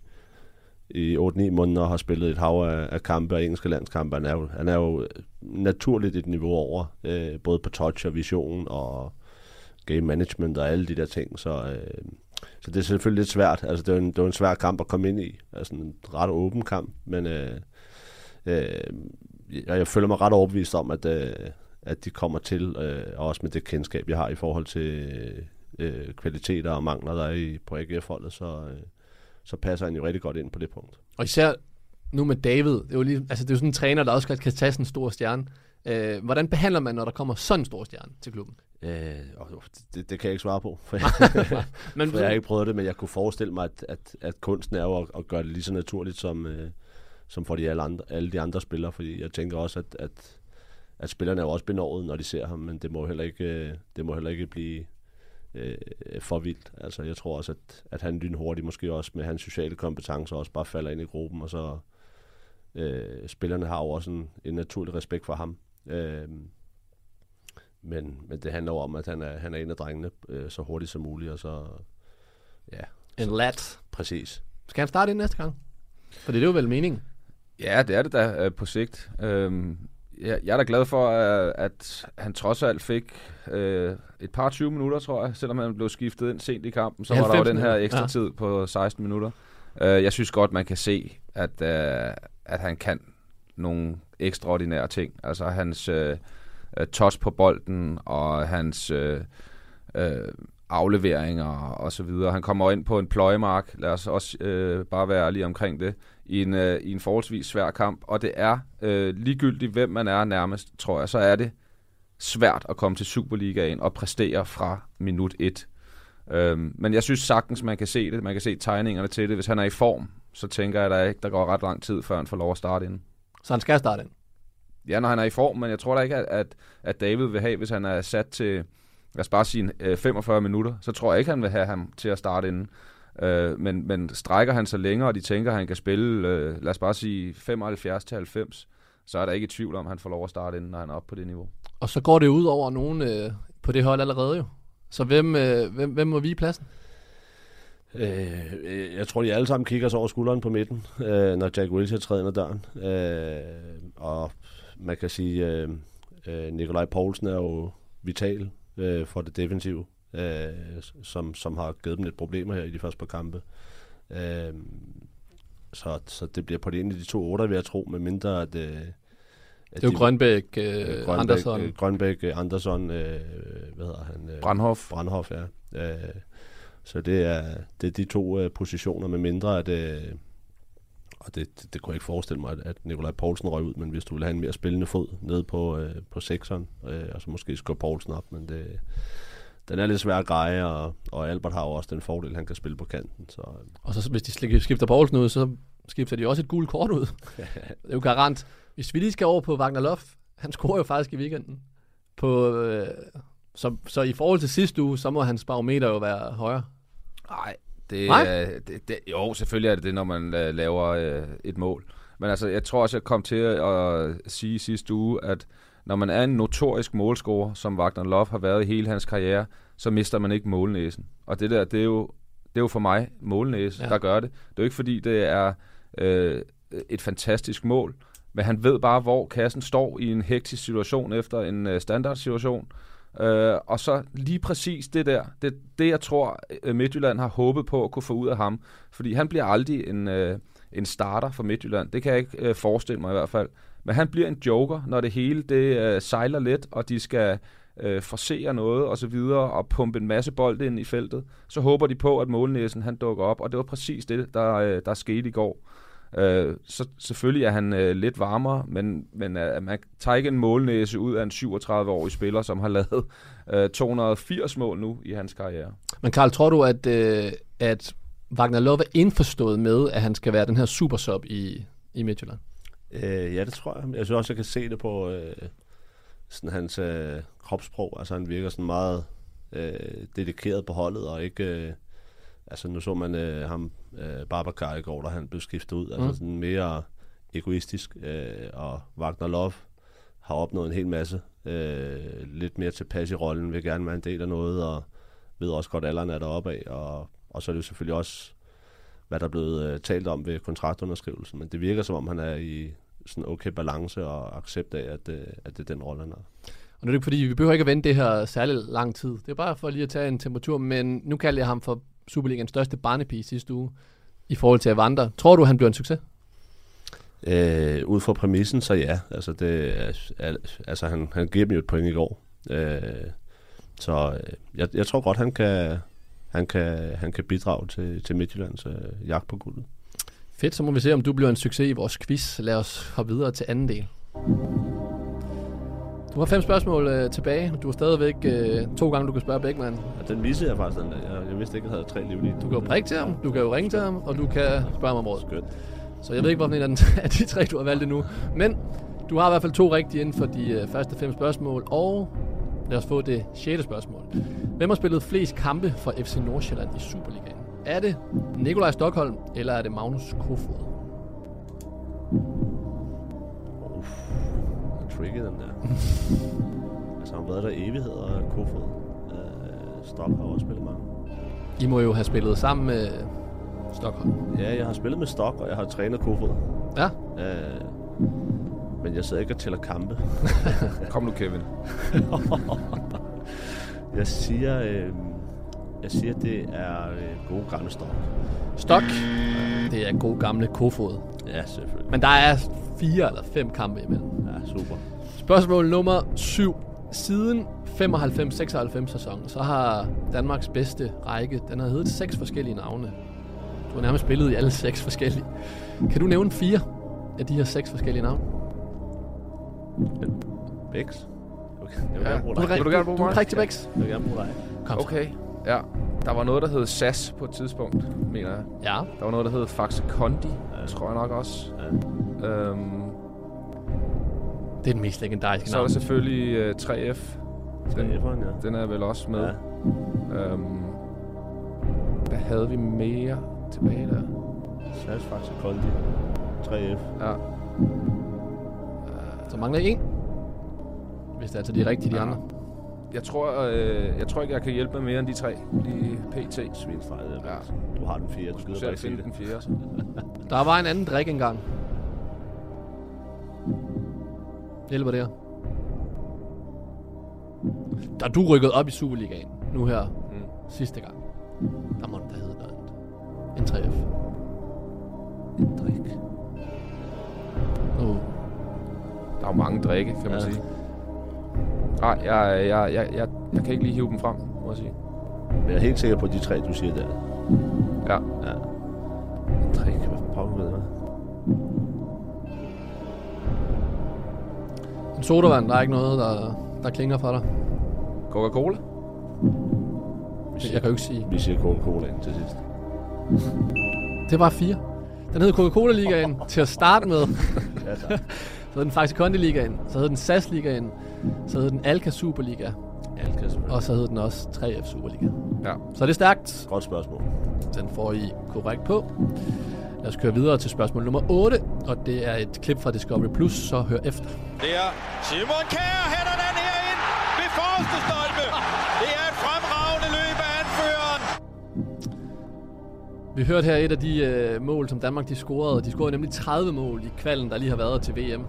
i 8-9 måneder og har spillet et hav af, af kampe og engelske landskampe. Han er jo, han er jo naturligt et niveau over, øh, både på touch og vision og game management og alle de der ting. Så, øh, så det er selvfølgelig lidt svært. Altså, det var en, det var en svær kamp at komme ind i. Altså en ret åben kamp, men øh, øh, jeg, jeg føler mig ret overbevist om, at, øh, at de kommer til, øh, også med det kendskab, jeg har i forhold til øh, kvaliteter og mangler, der er i, på AGF-holdet, så, øh, så passer han jo rigtig godt ind på det punkt. Og især nu med David, det er jo, lige, altså det er jo sådan en træner, der også godt kan tage sådan en stor stjerne. Øh, hvordan behandler man, når der kommer sådan en stor stjerne til klubben? Øh, det, det kan jeg ikke svare på, for, Men- men, for jeg har ikke prøvet det, men jeg kunne forestille mig, at, at, at kunsten er jo at, at gøre det lige så naturligt som, øh, som for de alle, andre, alle de andre spillere, fordi jeg tænker også, at, at, at spillerne er jo også benovet, når de ser ham, men det må heller ikke, øh, det må heller ikke blive øh, for vildt. Altså, jeg tror også, at, at han lynhurtigt måske også med hans sociale kompetencer også bare falder ind i gruppen, og så øh, spillerne har jo også en, en naturlig respekt for ham. Øh, men, men det handler om, at han er, han er en af drengene øh, så hurtigt som muligt, og så... Ja. En lat. Præcis. Skal han starte ind næste gang? For det er jo vel meningen. Ja, det er det da øh, på sigt. Øhm, jeg, jeg er da glad for, øh, at han trods alt fik øh, et par 20 minutter, tror jeg, selvom han blev skiftet ind sent i kampen. Så var der jo 90 den her ekstra ja. tid på 16 minutter. Øh, jeg synes godt, man kan se, at, øh, at han kan nogle ekstraordinære ting. Altså hans øh, øh touch på bolden og hans øh, øh, afleveringer og så videre. Han kommer ind på en pløjemark, lad os også øh, bare være ærlige omkring det, i en, øh, i en forholdsvis svær kamp. Og det er øh, ligegyldigt, hvem man er nærmest, tror jeg, så er det svært at komme til Superligaen og præstere fra minut 1. Øhm, men jeg synes sagtens, man kan se det. Man kan se tegningerne til det. Hvis han er i form, så tænker jeg da ikke, der går ret lang tid, før han får lov at starte inden. Så han skal starte ind? Ja, når han er i form, men jeg tror da ikke, at, at, at David vil have, hvis han er sat til, lad os bare sige, øh, 45 minutter, så tror jeg ikke, han vil have ham til at starte inden. Øh, men, men strækker han så længere, og de tænker, at han kan spille, øh, lad os bare sige, 75 til 90, så er der ikke i tvivl om, at han får lov at starte inden, når han er oppe på det niveau. Og så går det ud over nogen øh, på det hold allerede jo. Så hvem, øh, hvem, hvem må vige pladsen? Øh, øh, jeg tror, de alle sammen kigger sig over skulderen på midten, øh, når Jack Wilshere træder ind ad døren. Øh, og man kan sige, øh, øh, Nikolaj Poulsen er jo vital øh, for det defensive, øh, som, som har givet dem lidt problemer her i de første par kampe. Øh, så, så det bliver på det ene af de to otter, vil jeg tro, med mindre at... Øh, Det er jo Grønbæk, øh, Andersson. Øh, Grønbæk, øh, Andersson, øh, hvad hedder han? Øh, Brandhoff. Brandhoff, ja. Øh, så det er, det er de to øh, positioner, med mindre at... Øh, og det, det, det kunne jeg ikke forestille mig, at, at Nikolaj Poulsen røg ud, men hvis du vil have en mere spillende fod ned på, øh, på sekseren, øh, og så måske skubbe Poulsen op, men det, den er lidt svær at greje, og, og Albert har jo også den fordel, han kan spille på kanten. Så, øh. Og så hvis de skifter Poulsen ud, så skifter de også et gult kort ud. det er jo garant. Hvis vi lige skal over på Wagner Love, han scorer jo faktisk i weekenden. På, øh, så, så i forhold til sidste uge, så må hans barometer jo være højere. Nej, det, Nej? er- det, det, jo, selvfølgelig er det det, når man øh, laver øh, et mål. Men altså, jeg tror også, jeg kom til at sige sidste uge, at når man er en notorisk målscorer, som Wagner Love har været i hele hans karriere, så mister man ikke målnæsen. Og det der, det er jo, det er jo for mig målnæse, Ja. der gør det. Det er jo ikke fordi, det er øh, et fantastisk mål, men han ved bare, hvor kassen står i en hektisk situation efter en øh, standardsituation. Øh, og så lige præcis det der, det, det jeg tror, øh, Midtjylland har håbet på at kunne få ud af ham. Fordi han bliver aldrig en, øh, en starter for Midtjylland. Det kan jeg ikke øh, forestille mig i hvert fald. Men han bliver en joker, når det hele det øh, sejler lidt, og de skal øh, forsere noget og så videre, og pumpe en masse bold ind i feltet. Så håber de på, at målnæsen han dukker op, og det var præcis det, der, øh, der skete i går. Øh, så selvfølgelig er han øh, lidt varmere, men, men øh, man tager ikke en målnæse ud af en 37-årig spiller, som har lavet øh, 280 mål nu i hans karriere. Men Karl, tror du, at, øh, at Wagner Love er indforstået med, at han skal være den her supersub i, i Midtjylland? Øh, ja, det tror jeg. Jeg synes også, jeg kan se det på øh, sådan hans øh, kropssprog. Altså, han virker sådan meget øh, dedikeret på holdet, og ikke... Øh, altså, nu så man øh, ham, øh, Babacar i går, da han blev skiftet ud. Altså, Mm. sådan mere egoistisk. Øh, og Wagner Love har opnået en hel masse. Øh, lidt mere tilpas i rollen, vil gerne være en del af noget, og ved også godt, at alderen er deroppe af. Og, og så er det jo selvfølgelig også hvad der er blevet øh, talt om ved kontraktunderskrivelsen, men det virker som om, han er i sådan okay balance og accept af, at, øh, at det er den rolle, han har. Og nu er det ikke fordi, vi behøver ikke at vente det her særlig lang tid. Det er bare for lige at tage en temperatur, men nu kalder jeg ham for Superligaens største barnepige sidste uge i forhold til Evander. Tror du, han bliver en succes? Øh, ud fra præmissen, så ja. Altså, det, altså han, han giver dem jo et point i går. Øh, så øh, jeg, jeg tror godt, han kan, han kan, han kan bidrage til, til Midtjyllands øh, jagt på guldet. Fedt, så må vi se, om du bliver en succes i vores quiz. Lad os hoppe videre til anden del. Du har fem spørgsmål øh, tilbage. Du har stadigvæk øh, to gange, du kan spørge Bækman. Ja, den missede jeg faktisk, den der. Jeg, jeg vidste ikke, at jeg havde tre liv lige. Du kan jo prikke til ham, du kan jo ringe til ham, og du kan spørge ham om råd. Skønt. Så jeg ved ikke, hvorfor en af, den, af de tre, du har valgt endnu. Men du har i hvert fald to rigtige inden for de øh, første fem spørgsmål. Og lad os få det sjette spørgsmål. Hvem har spillet flest kampe for FC Nordsjælland i Superligaen? Er det Nikolaj Stockholm, eller er det Magnus Kofod? Tricky, den der. altså, han har været der i evigheder, og Kofod. Øh, Stok har også spillet mange. I må jo have spillet sammen med Stockholm. Ja, jeg har spillet med Stok, og jeg har trænet Kofod. Ja. Øh, men jeg sidder ikke og tæller kampe. Kom nu, Kevin. jeg siger, øh, jeg siger, det er øh, gode gamle Stok. Stok, det er god gamle Kofod. Ja, selvfølgelig. Men der er fire eller fem kampe imellem. Super. Spørgsmål nummer 7. Siden 95-96 sæsonen, så har Danmarks bedste række, den har heddet seks forskellige navne. Du har nærmest spillet i alle seks forskellige. Kan du nævne fire af de her seks forskellige navne? Bæks. Okay. Jeg vil Ja, gerne bruge du dig. vil du gerne bruge du mig? rigtig bæks. Jeg vil gerne bruge dig. Kom så. Okay, ja. Der var noget, der hed SAS på et tidspunkt, mener jeg. Ja. Der var noget, der hed Faxe Kondi, ja. tror jeg nok også. Ja. Øhm, Det er den mest legendariske så er navn. der selvfølgelig uh, 3F. Den, 3F'eren, ja. den er vel også med. Ja. Øhm, hvad havde vi mere tilbage der? Faktisk Kondi. 3F. Ja. Så mangler I en. Hvis det er altså de rigtige, de Ja. andre. jeg, tror, øh, jeg tror ikke, jeg kan hjælpe med mere end de tre i PT. Svinfejl. Ja. Du har den fjerde. Du Du gider skal bare selv ikke sige finde det. den fjerde. Der var en anden drik engang. Hjælper det her? Da du rykkede op i Superligaen, nu her, Mm. sidste gang, der må den da hedde noget. En 3F. En drik. Uh. Der er jo mange drikke, kan man Ja. sige. Nej, jeg, jeg, jeg, jeg, jeg kan ikke lige hive dem frem, må jeg sige. Men jeg er helt sikker på de tre, du siger der. Ja. Ja. En drik. Hvad pokker ved det? Sodavand, der er ikke noget, der, der klinger for dig. Coca-Cola? Jeg kan jo ikke sige. Vi siger Coca-Cola ind til sidst. Det var fire. Den hed Coca-Cola-ligaen til at starte med. Ja, tak. så hed den faktisk Kondi-ligaen. Så hed den SAS-ligaen. Så hed den Alka Superliga. Alka selvfølgelig. Og så hed den også 3F Superliga. Ja. Så det er stærkt. Godt spørgsmål. Den får I korrekt på. Lad os køre videre til spørgsmål nummer 8. Og det er et klip fra Discovery Plus, så hør efter. Det er Simon Kjær hætter den her ind ved forreste stolpe. Det er et fremragende løb af anføreren. Vi hørte her et af de øh, mål, som Danmark de scorede. De scorede nemlig 30 mål i kvalden, der lige har været til VM.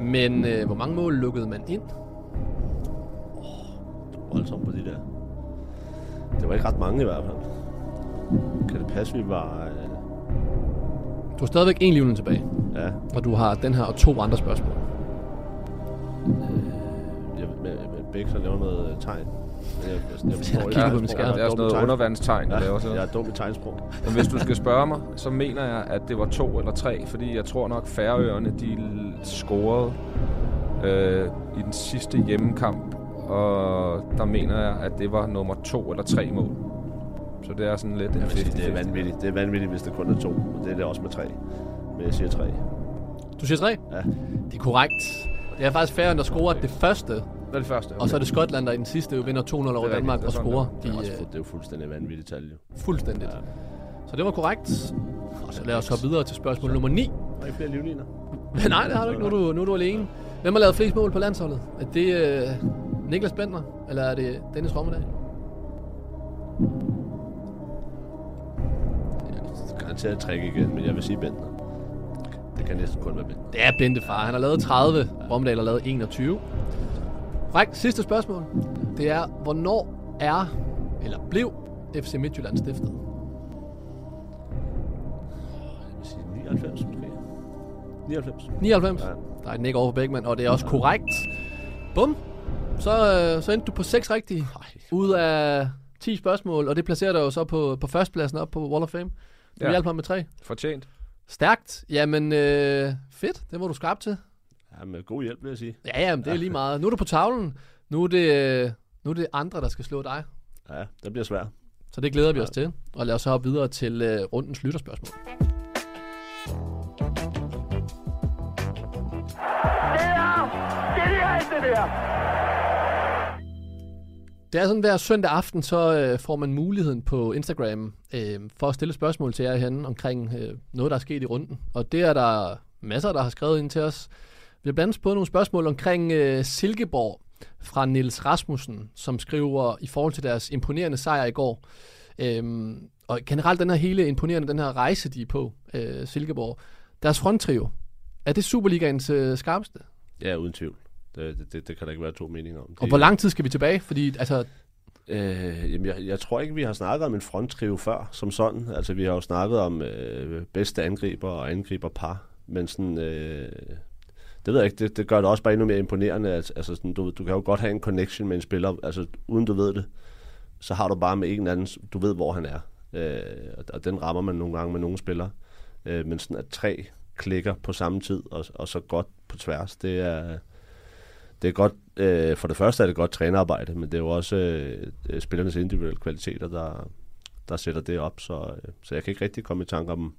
Men øh, hvor mange mål lukkede man ind? Voldsomt på de der. Det var ikke ret mange i hvert fald. Kan det passe, vi var... Øh, Du har stadigvæk en livning tilbage. Ja. Og du har den her og to andre spørgsmål. jeg, med, med begge så laver noget øh, tegn. Jeg, jeg, jeg, Jeg kigger på min skærm. Det er sådan noget undervandstegn, jeg laver så. Jeg er dum i tegnsprog. Men hvis du skal spørge mig, så mener jeg, at det var to eller tre, fordi jeg tror nok, Færøerne de scorede øh, i den sidste hjemmekamp, og der mener jeg, at det var nummer to eller tre mål. Så det er sådan lidt en Jeg vil sige, 50-50. det er vanvittigt. Det er vanvittigt, hvis det kun er to. Og det er det også med tre. Men jeg siger tre. Du siger tre? Ja. Det er korrekt. Det er faktisk Færøerne, der scorer det første. Det er det første. Og så er det Skotland, der i den sidste jo vinder 2-0 over Det er Danmark og er scorer. det er. De, også øh, det er jo fuldstændig vanvittigt tal, jo. Fuldstændigt. Ja. Så det var korrekt. Og så lad os hoppe videre til spørgsmål nummer 9. Har I flere livliner? Nej, det har du ikke. Nu er du, nu er du alene. Hvem har lavet flest mål på landsholdet? Er det øh, Niklas Bentner, eller er det Dennis Rommedal? Garanteret træk igen, men jeg vil sige Bentner. Det kan næsten kun være Bentner. Det er Bente far. Han har lavet 30. Rommedal har lavet 21. Korrekt. Sidste spørgsmål. Det er, hvornår er, eller blev FC Midtjylland stiftet? Jeg vil sige 99 måske. 99. 99. Ja. Der er et nik over for Bækman, og det er også korrekt. Bum. Så, øh, så endte du på 6 rigtige ud af 10 spørgsmål, og det placerer dig jo så på, på førstepladsen op på Wall of Fame. Du ja. Ja. hjalp ham med 3. Fortjent. Stærkt. Jamen, øh, fedt. Det var du skarp til. Ja, med god hjælp, vil jeg sige. Ja, ja, men det er lige meget. Nu er du på tavlen. Nu er det, øh, nu er det andre, der skal slå dig. Ja, det bliver svært. Så det glæder vi os til. Og lad os så hoppe videre til øh, rundens lytterspørgsmål. Det er genialt, det der. Det er sådan, hver søndag aften, så øh, får man muligheden på Instagram øh, for at stille spørgsmål til jer herinde omkring øh, noget, der er sket i runden. Og det er der masser, der har skrevet ind til os. Vi har blandt andet fået nogle spørgsmål omkring øh, Silkeborg fra Nils Rasmussen, som skriver i forhold til deres imponerende sejr i går. Øh, og generelt den her hele imponerende, den her rejse, de er på, øh, Silkeborg. Deres fronttrio, er det Superligaens øh, skarpeste? Ja, uden tvivl. Det, det, det, det kan der ikke være to meninger om. Og hvor lang tid skal vi tilbage? Fordi altså, Øh, jamen, jeg, jeg tror ikke, vi har snakket om en fronttrio før, som sådan. Altså, vi har jo snakket om øh, bedste angriber og angriberpar, men sådan... Øh, det ved jeg ikke, det, det gør det også bare endnu mere imponerende. At, altså, sådan, du, du kan jo godt have en connection med en spiller, altså uden du ved det, så har du bare med en anden, du ved, hvor han er. Øh, og, og den rammer man nogle gange med nogle spillere. Øh, men sådan at tre klikker på samme tid, og, og så godt på tværs, det er, det er godt, øh, for det første er det godt trænerarbejde, men det er jo også øh, øh, spillernes individuelle kvaliteter, der, der sætter det op, så, øh, så jeg kan ikke rigtig komme i tanke om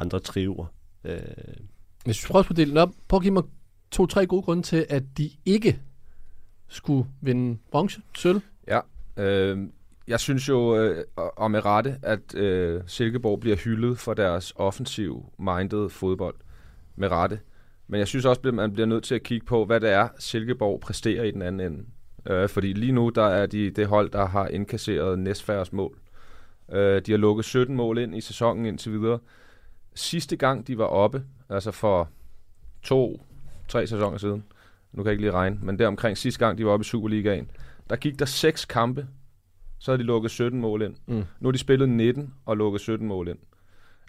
andre triver. Øh, Hvis vi prøver at dele den op, prøv at give mig to-tre gode grunde til, at de ikke skulle vinde bronze, sølv. Ja, øh, jeg synes jo, øh, og med rette, at øh, Silkeborg bliver hyldet for deres offensiv-minded fodbold. Med rette. Men jeg synes også, at man bliver nødt til at kigge på, hvad det er, Silkeborg præsterer i den anden ende. Øh, fordi lige nu, der er de det hold, der har indkasseret næstfærres mål. Øh, de har lukket 17 mål ind i sæsonen indtil videre. Sidste gang, de var oppe, altså for to, tre sæsoner siden, nu kan jeg ikke lige regne, men der omkring sidste gang, de var oppe i Superligaen, der gik der seks kampe, så havde de lukket 17 mål ind. Mm. Nu har de spillet 19 og lukket 17 mål ind.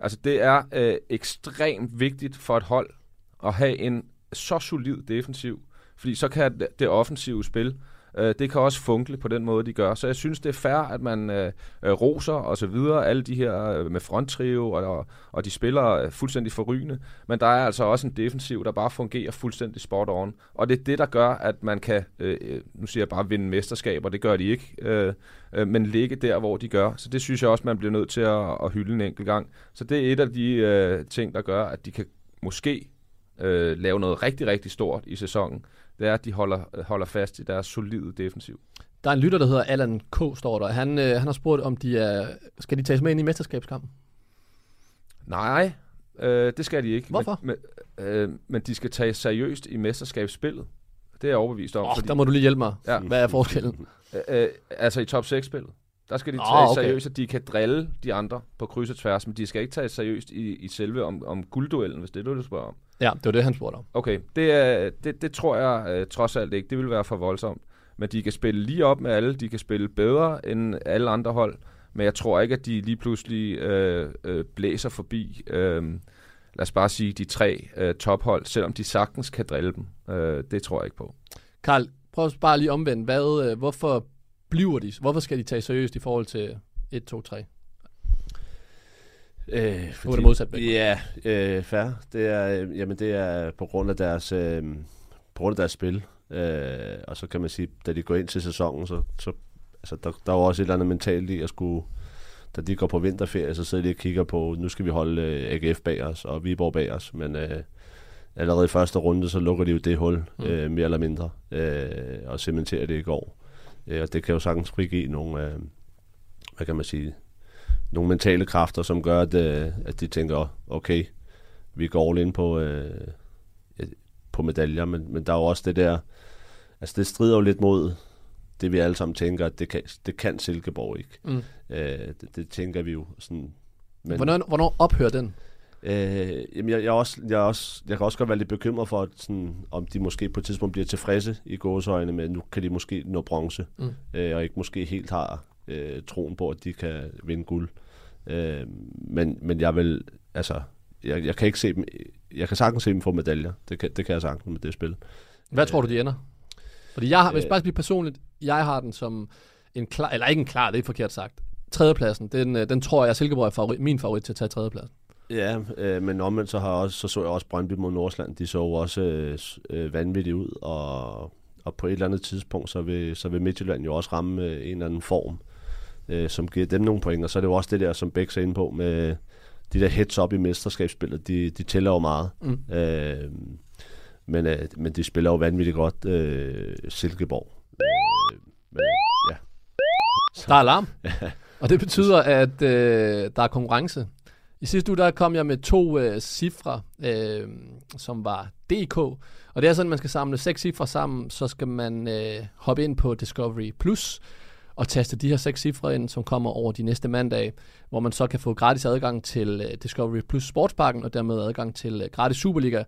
Altså det er øh, ekstremt vigtigt for et hold at have en så solid defensiv, fordi så kan det, offensive spil, øh, det kan også funkle på den måde, de gør. Så jeg synes, det er fair, at man øh, øh roser og så videre, alle de her øh, med fronttrio, og, og, og de spiller øh, fuldstændig forrygende, men der er altså også en defensiv, der bare fungerer fuldstændig spot on. Og det er det, der gør, at man kan, øh, øh, nu siger jeg bare, vinde mesterskaber, det gør de ikke, øh, øh, men ligge der, hvor de gør. Så det synes jeg også, man bliver nødt til at, at hylde en enkelt gang. Så det er et af de øh, ting, der gør, at de kan måske øh, lave noget rigtig, rigtig stort i sæsonen. Det er, at de holder, holder fast i deres solide defensiv. Der er en lytter, der hedder Allan K., står der. Han, øh, han har spurgt, om de er, skal de tages med ind i mesterskabskampen? Nej, øh, det skal de ikke. Hvorfor? Men, men, øh, men de skal tages seriøst i mesterskabsspillet. Det er jeg overbevist om. Åh, der må du lige hjælpe mig. Ja. Hvad er forskellen? Øh, øh, altså i top 6-spillet. Der skal de Nå, tages okay. seriøst, at de kan drille de andre på kryds og tværs, men de skal ikke tages seriøst i, i selve om, om guldduellen, hvis det er det, du spørger om. Ja, det var det, han spurgte om. Okay, det, det, det tror jeg øh, trods alt ikke. Det vil være for voldsomt. Men de kan spille lige op med alle. De kan spille bedre end alle andre hold. Men jeg tror ikke, at de lige pludselig øh, øh, blæser forbi, øh, lad os bare sige, de tre øh, tophold, selvom de sagtens kan drille dem. Øh, det tror jeg ikke på. Karl, prøv bare lige omvendt. Hvad, øh, hvorfor bliver de? Hvorfor skal de tage seriøst i forhold til 1, 2, 3? Øh, er det modsat væk. Ja, øh, fair. Det er, øh, jamen, det er på grund af deres, øh, på grund af deres spil. Øh, og så kan man sige, da de går ind til sæsonen, så, så altså, der, der er jo også et eller andet mentalt i at skulle, da de går på vinterferie, så sidder de og kigger på, nu skal vi holde øh, AGF bag os og Viborg bag os, men øh, allerede i første runde, så lukker de jo det hul, Mm. øh, mere eller mindre, øh, og cementerer det i går. Øh, og det kan jo sagtens frigive nogle, øh, hvad kan man sige, nogle mentale kræfter, som gør, at, øh, at de tænker, okay, vi går all in på, øh, på medaljer, men, men der er jo også det der, altså det strider jo lidt mod det, vi alle sammen tænker, at det kan, det kan Silkeborg ikke. Mm. Øh, det, det tænker vi jo sådan. Men, hvornår, hvornår ophører den? Øh, jamen jeg, jeg, også, jeg, også, jeg kan også godt være lidt bekymret for, at sådan, om de måske på et tidspunkt bliver tilfredse i gåsøjne med, at nu kan de måske nå bronze, Mm. øh, og ikke måske helt har øh, troen på, at de kan vinde guld. Øh, men, men jeg vil, altså, jeg, jeg kan ikke se dem, jeg kan sagtens se dem få medaljer. Det kan, det kan jeg sagtens med det spil. Hvad tror du, de ender? Fordi jeg har, hvis Øh. bare bliver personligt, jeg har den som en klar, eller ikke en klar, det er forkert sagt. Tredjepladsen, den, øh, den tror jeg, Silkeborg er favorit, min favorit til at tage tredjepladsen. Ja, øh, men omvendt så, har jeg også, så så jeg også Brøndby mod Nordsjælland. De så jo også øh, øh, vanvittigt ud, og, og på et eller andet tidspunkt, så vil, så vil Midtjylland jo også ramme øh, en eller anden form, øh, som giver dem nogle point. Og så er det jo også det der, som Bæk er inde på, med de der heads up i mesterskabsspillet, de, de tæller jo meget. Mm. Øh, men, øh, men de spiller jo vanvittigt godt øh, Silkeborg. Øh, men, ja. Der er alarm. Og det betyder, at øh, der er konkurrence. I sidste uge, der kom jeg med to øh, cifre, øh, som var DK. Og det er sådan, at man skal samle seks cifre sammen, så skal man øh, hoppe ind på Discovery Plus og taste de her seks cifre ind, som kommer over de næste mandag, hvor man så kan få gratis adgang til øh, Discovery Plus Sportsparken, og dermed adgang til øh, gratis Superliga.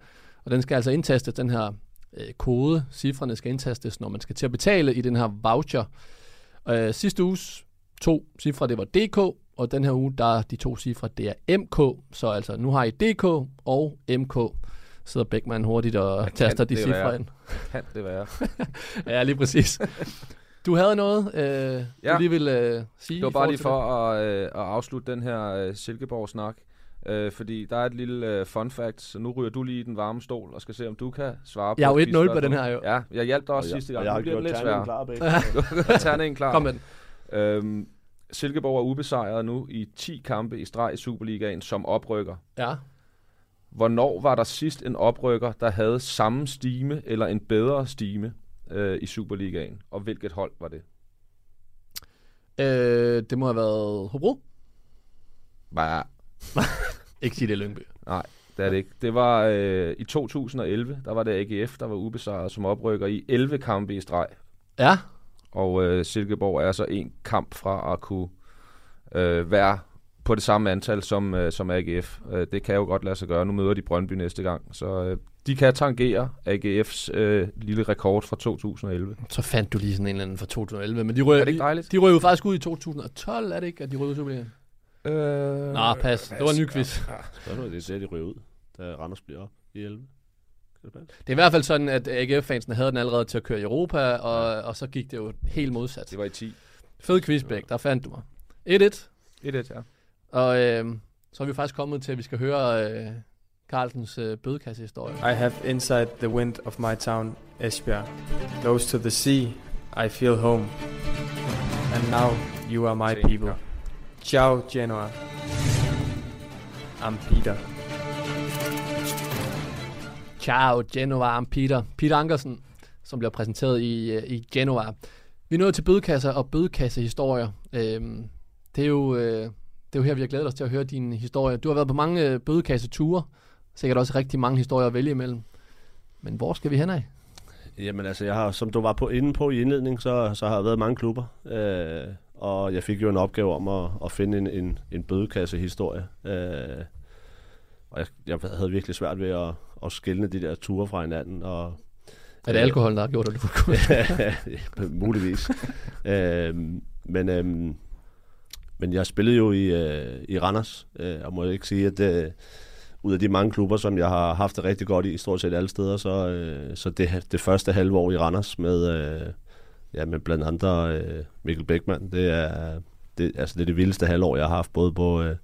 Og den skal altså indtastes, den her øh, kode, cifrene skal indtastes, når man skal til at betale i den her voucher. Øh, sidste uges to cifre, det var DK, og den her uge, der er de to cifre, det er MK. Så altså, nu har I DK og MK. Sidder Beckmann hurtigt og taster de cifre være? ind. Kan det være? ja, lige præcis. Du havde noget, øh, Ja. du lige ville øh, sige? Det var bare lige for at, øh, at afslutte den her øh, Silkeborg-snak. Øh, fordi der er et lille øh, fun fact, så nu ryger du lige i den varme stol og skal se, om du kan svare Jeg er på jo et 1-0 på den her, jo. Ja, jeg hjalp dig også Og jeg- sidste og gang. jeg Nu har gjort lidt terningen klar, har terningen klar. Kom med den. Øhm, Silkeborg er ubesejret nu i 10 kampe i streg i Superligaen som oprykker. Ja. Hvornår var der sidst en oprykker, der havde samme stime eller en bedre stime øh, i Superligaen? Og hvilket hold var det? Øh, det må have været Hobro. Bare. ikke sige det Lyngby. Nej, det er det ikke. Det var øh, i 2011, der var det AGF, der var ubesejret som oprykker i 11 kampe i streg. Ja. Og øh, Silkeborg er så en kamp fra at kunne øh, være på det samme antal som, øh, som AGF. Øh, det kan jo godt lade sig gøre. Nu møder de Brøndby næste gang, så øh, de kan tangere AGF's øh, lille rekord fra 2011. Så fandt du lige sådan en eller anden fra 2011, men de røg, Er det ikke dejligt? De, de røg jo faktisk ud i 2012, er det ikke, at de røg ud i Superligaen? Øh, Nå, pas. Det var en ny quiz. Spørgsmålet det er det, de ryger ud, da Randers bliver op i 11. Det er i hvert fald sådan, at AGF-fansene havde den allerede til at køre i Europa, og, og så gik det jo helt modsat. Det var i 10. Fed quizbæk, der fandt du mig. 1-1. 1-1, ja. Og øh, så er vi faktisk kommet til, at vi skal høre øh, Carlsens øh, bødekassehistorie. I have inside the wind of my town, Esbjerg. Close to the sea, I feel home. And now you are my people. Ciao, Genoa. I'm Peter. Ciao, Genova I'm Peter. Peter Ankersen, som bliver præsenteret i, øh, i Genova. Vi er nået til bødekasser og bødekassehistorier. Øhm, det, er jo, øh, det er jo her, vi har glædet os til at høre din historie. Du har været på mange øh, bødekasseture. Sikkert også rigtig mange historier at vælge imellem. Men hvor skal vi hen af? Jamen altså, jeg har, som du var på inde på i indledning, så, så har jeg været mange klubber. Øh, og jeg fik jo en opgave om at, at finde en, en, en bødekassehistorie. Øh, og jeg, jeg havde virkelig svært ved at, at skille de der ture fra hinanden. Og, Er det alkohol, der har gjort, at du komme Muligvis. øh, men, øh, men jeg spillede jo i, øh, i Randers, øh, og må jeg ikke sige, at øh, ud af de mange klubber, som jeg har haft det rigtig godt i, stort set alle steder, så, øh, så det, det første halve år i Randers med, øh, ja, med blandt andre øh, Mikkel Beckmann, det er, det, altså det er det vildeste halvår, jeg har haft, både på øh,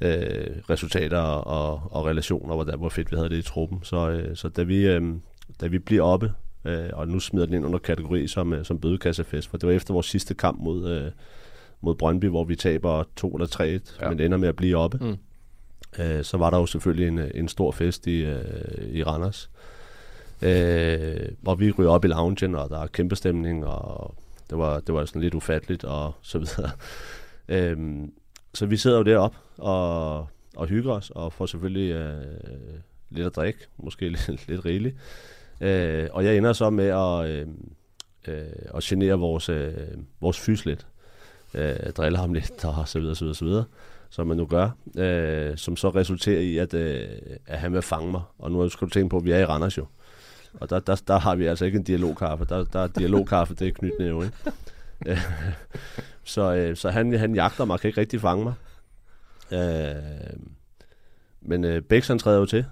øh, resultater og, og relationer, hvor, der, hvor fedt vi havde det i truppen. Så, øh, så da, vi, øh, da vi bliver oppe, øh, og nu smider den ind under kategori som, øh, som bødekassefest, for det var efter vores sidste kamp mod, øh, mod Brøndby, hvor vi taber 2 eller 3 ja. men ender med at blive oppe. Mm. Øh, så var der jo selvfølgelig en, en stor fest i, øh, i Randers. Øh, hvor vi ryger op i loungen, og der er kæmpe stemning, og det var, det var sådan lidt ufatteligt, og så videre. øh, så vi sidder jo deroppe og, og hygger os, og får selvfølgelig øh, lidt at drikke, måske lidt, lidt rigeligt. Øh, og jeg ender så med at, øh, øh, at genere vores, øh, vores fys lidt. Øh, drille ham lidt, og så videre, så videre, så videre som man nu gør, øh, som så resulterer i, at, øh, at han vil fange mig. Og nu skal du tænke på, at vi er i Randers jo. Og der, der, der har vi altså ikke en dialogkaffe. Der, der er dialogkaffe, det er knytnæve, ikke? Så øh, så han, han jagter mig, kan ikke rigtig fange mig. Øh, men øh, Bex han træder jo til.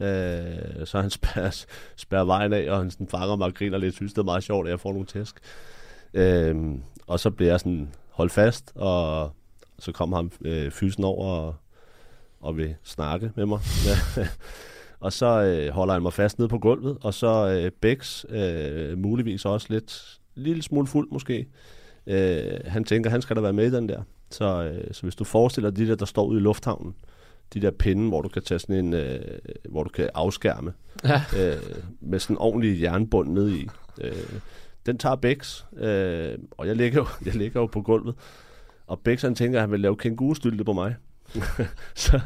Øh, så han spærrer, spærrer vejen af, og han sådan fanger mig og griner lidt. synes, det er meget sjovt, at jeg får nogle tæsk. Øh, og så bliver jeg sådan holdt fast, og så kom ham øh, fysen over og, og vil snakke med mig. og så øh, holder han mig fast ned på gulvet, og så øh, Bex, øh, muligvis også lidt, lille smule fuld måske. Øh, han tænker, han skal da være med i den der. Så, øh, så hvis du forestiller dig de der, der står ude i lufthavnen, de der pinde, hvor du kan tage sådan en, øh, hvor du kan afskærme, Ja. øh, med sådan en ordentlig jernbund ned i. Øh, den tager Bex, øh, og jeg ligger, jo, jeg ligger jo på gulvet, og Bex han tænker, at han vil lave kængurustylte på mig. så,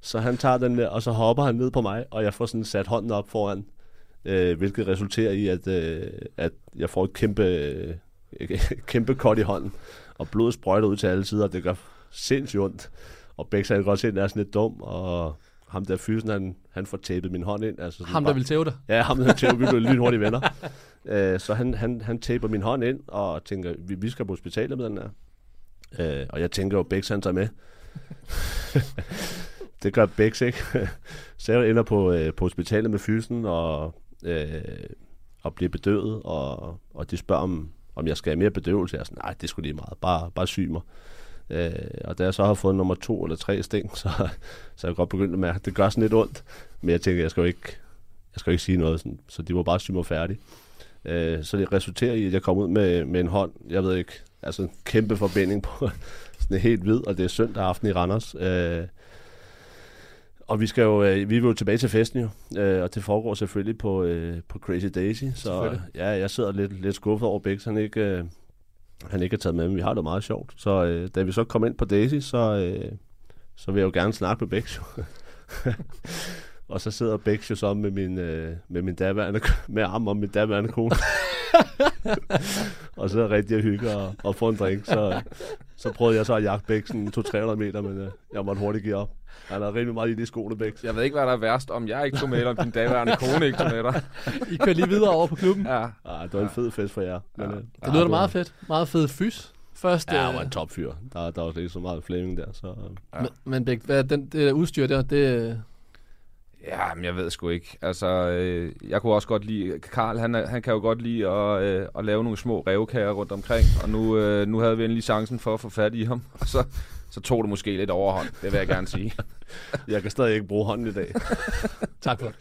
så han tager den der, og så hopper han ned på mig, og jeg får sådan sat hånden op foran, øh, hvilket resulterer i, at, øh, at jeg får et kæmpe, øh, kæmpe kort i hånden, og blodet sprøjter ud til alle sider, og det gør sindssygt ondt. Og han kan godt se, at den er sådan lidt dum, og ham der fysen, han, han får tapet min hånd ind. Altså sådan Ham, der vil tæve dig? Ja, ham der vil tæve, vi blev lynhurtige venner. Øh, så han, han, han taper min hånd ind, og tænker, vi, vi skal på hospitalet med den her. Øh, og jeg tænker jo, Bex han tager med. det gør Bex ikke. så jeg ender på, øh, på hospitalet med fysen, og, øh, og bliver bedøvet, og, og de spørger, om, om jeg skal have mere bedøvelse. Jeg er sådan, nej, det skulle lige meget. Bare, bare syg mig. Øh, og da jeg så har fået nummer to eller tre sting, så, så er jeg godt begyndt at mærke, at det gør sådan lidt ondt. Men jeg tænker, jeg skal jo ikke, jeg skal jo ikke sige noget, sådan, så de var bare syge mig færdig. Øh, så det resulterer i, at jeg kom ud med, med en hånd, jeg ved ikke, altså en kæmpe forbinding på sådan helt hvid, og det er søndag aften i Randers. Øh, og vi skal jo, øh, vi vil jo tilbage til festen jo, øh, og det foregår selvfølgelig på, øh, på Crazy Daisy, så ja, jeg sidder lidt, lidt skuffet over Bix, han ikke, øh, han ikke er taget med, men vi har det meget sjovt. Så øh, da vi så kom ind på Daisy, så, øh, så vil jeg jo gerne snakke med Bex jo. og så sidder Bex jo så med min, øh, med min daværende, med arm om min daværende kone. og så rigtig at hygge og, og få en drink. Så, så prøvede jeg så at jagte Bæk sådan 200-300 meter, men øh, jeg måtte hurtigt give op. Han er rimelig meget i de skoene, Bæk. Jeg ved ikke, hvad der er værst, om jeg ikke tog med, eller om din daværende kone ikke tog med dig. I kører lige videre over på klubben. Ja. Ah, det var en fed fest for jer. Men, øh, Det lyder da meget fedt. Meget fed fys. Først, Ja, øh, han var en topfyr. Der, der var ikke så meget Flemming der. Så, øh. Men, men Bæk, hvad, den, det der udstyr der, det... Ja, men jeg ved sgu ikke. Altså, øh, jeg kunne også godt lide... Karl, han, han kan jo godt lide at, øh, at lave nogle små revkager rundt omkring. Og nu, øh, nu havde vi endelig chancen for at få fat i ham. Og så, så tog det måske lidt overhånd. Det vil jeg gerne sige. jeg kan stadig ikke bruge hånden i dag. tak for det.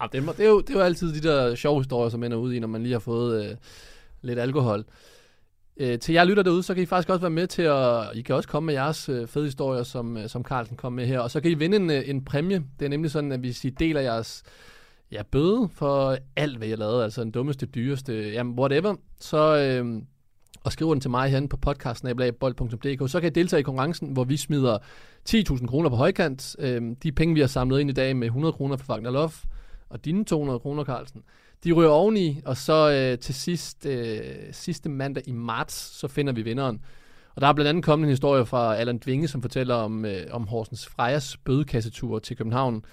Ah, det, er, det, er jo, det er jo altid de der sjove historier, som ender ud i, når man lige har fået øh, lidt alkohol. Øh, til jer lytter derude, så kan I faktisk også være med til at... I kan også komme med jeres øh, fede historier, som, øh, som Carlsen kom med her. Og så kan I vinde en, øh, en præmie. Det er nemlig sådan, at hvis I deler jeres ja, bøde for alt, hvad jeg lavede, altså den dummeste, dyreste, jamen whatever, så... Øh, og skriver den til mig herinde på podcastsnabelagbold.dk, så kan I deltage i konkurrencen, hvor vi smider 10.000 kroner på højkant. Øh, de penge, vi har samlet ind i dag med 100 kroner fra Wagner Love, og dine 200 kroner, Carlsen, de ryger oveni, og så øh, til sidst, øh, sidste mandag i marts, så finder vi vinderen. Og der er blandt andet kommet en historie fra Allan Dvinge, som fortæller om, øh, om Horsens Frejas bødekassetur til København,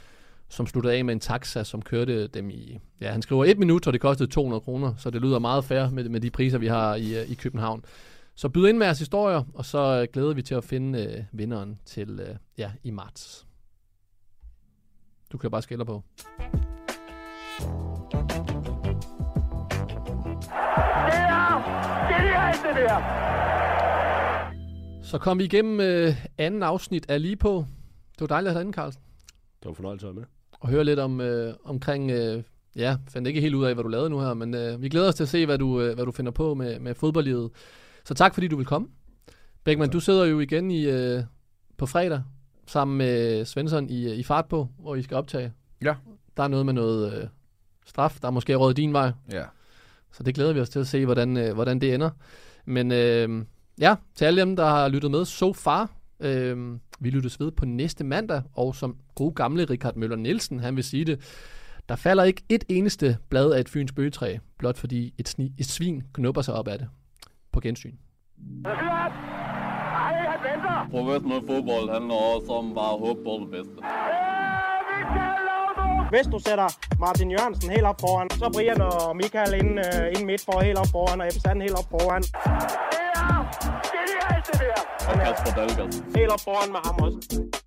som sluttede af med en taxa, som kørte dem i... Ja, han skriver et minut, og det kostede 200 kroner, så det lyder meget fair med, med de priser, vi har i, øh, i København. Så byd ind med jeres historier, og så øh, glæder vi til at finde øh, vinderen til øh, ja, i marts. Du kan bare skælder på. Det der! Så kom vi igennem øh, anden afsnit af Lige på. Det var dejligt at have dig inde, Carlsen. Det var fornøjelse at være med. Og høre lidt om, øh, omkring, øh, ja, fandt ikke helt ud af, hvad du lavede nu her, men øh, vi glæder os til at se, hvad du, øh, hvad du finder på med, med fodboldlivet. Så tak, fordi du vil komme. Bækman, du sidder jo igen i, øh, på fredag sammen med Svensson i, øh, i fart på, hvor I skal optage. Ja. Der er noget med noget øh, straf, der er måske råd din vej. Ja. Så det glæder vi os til at se, hvordan, øh, hvordan det ender. Men øh, ja, til alle dem, der har lyttet med so far, øh, vi lyttes ved på næste mandag, og som god gamle Richard Møller Nielsen, han vil sige det, der falder ikke et eneste blad af et fyns bøgetræ, blot fordi et, sni, et svin knupper sig op af det. På gensyn. Professionel fodbold handler også om bare at håbe på det bedste. Hvis du sætter Martin Jørgensen helt op foran, så Brian og Michael ind, uh, ind midt for helt op foran, og Ebbe Sand helt op foran. Det er genialt, det der! Og Kasper Dahlgaard. Helt op foran med ham også.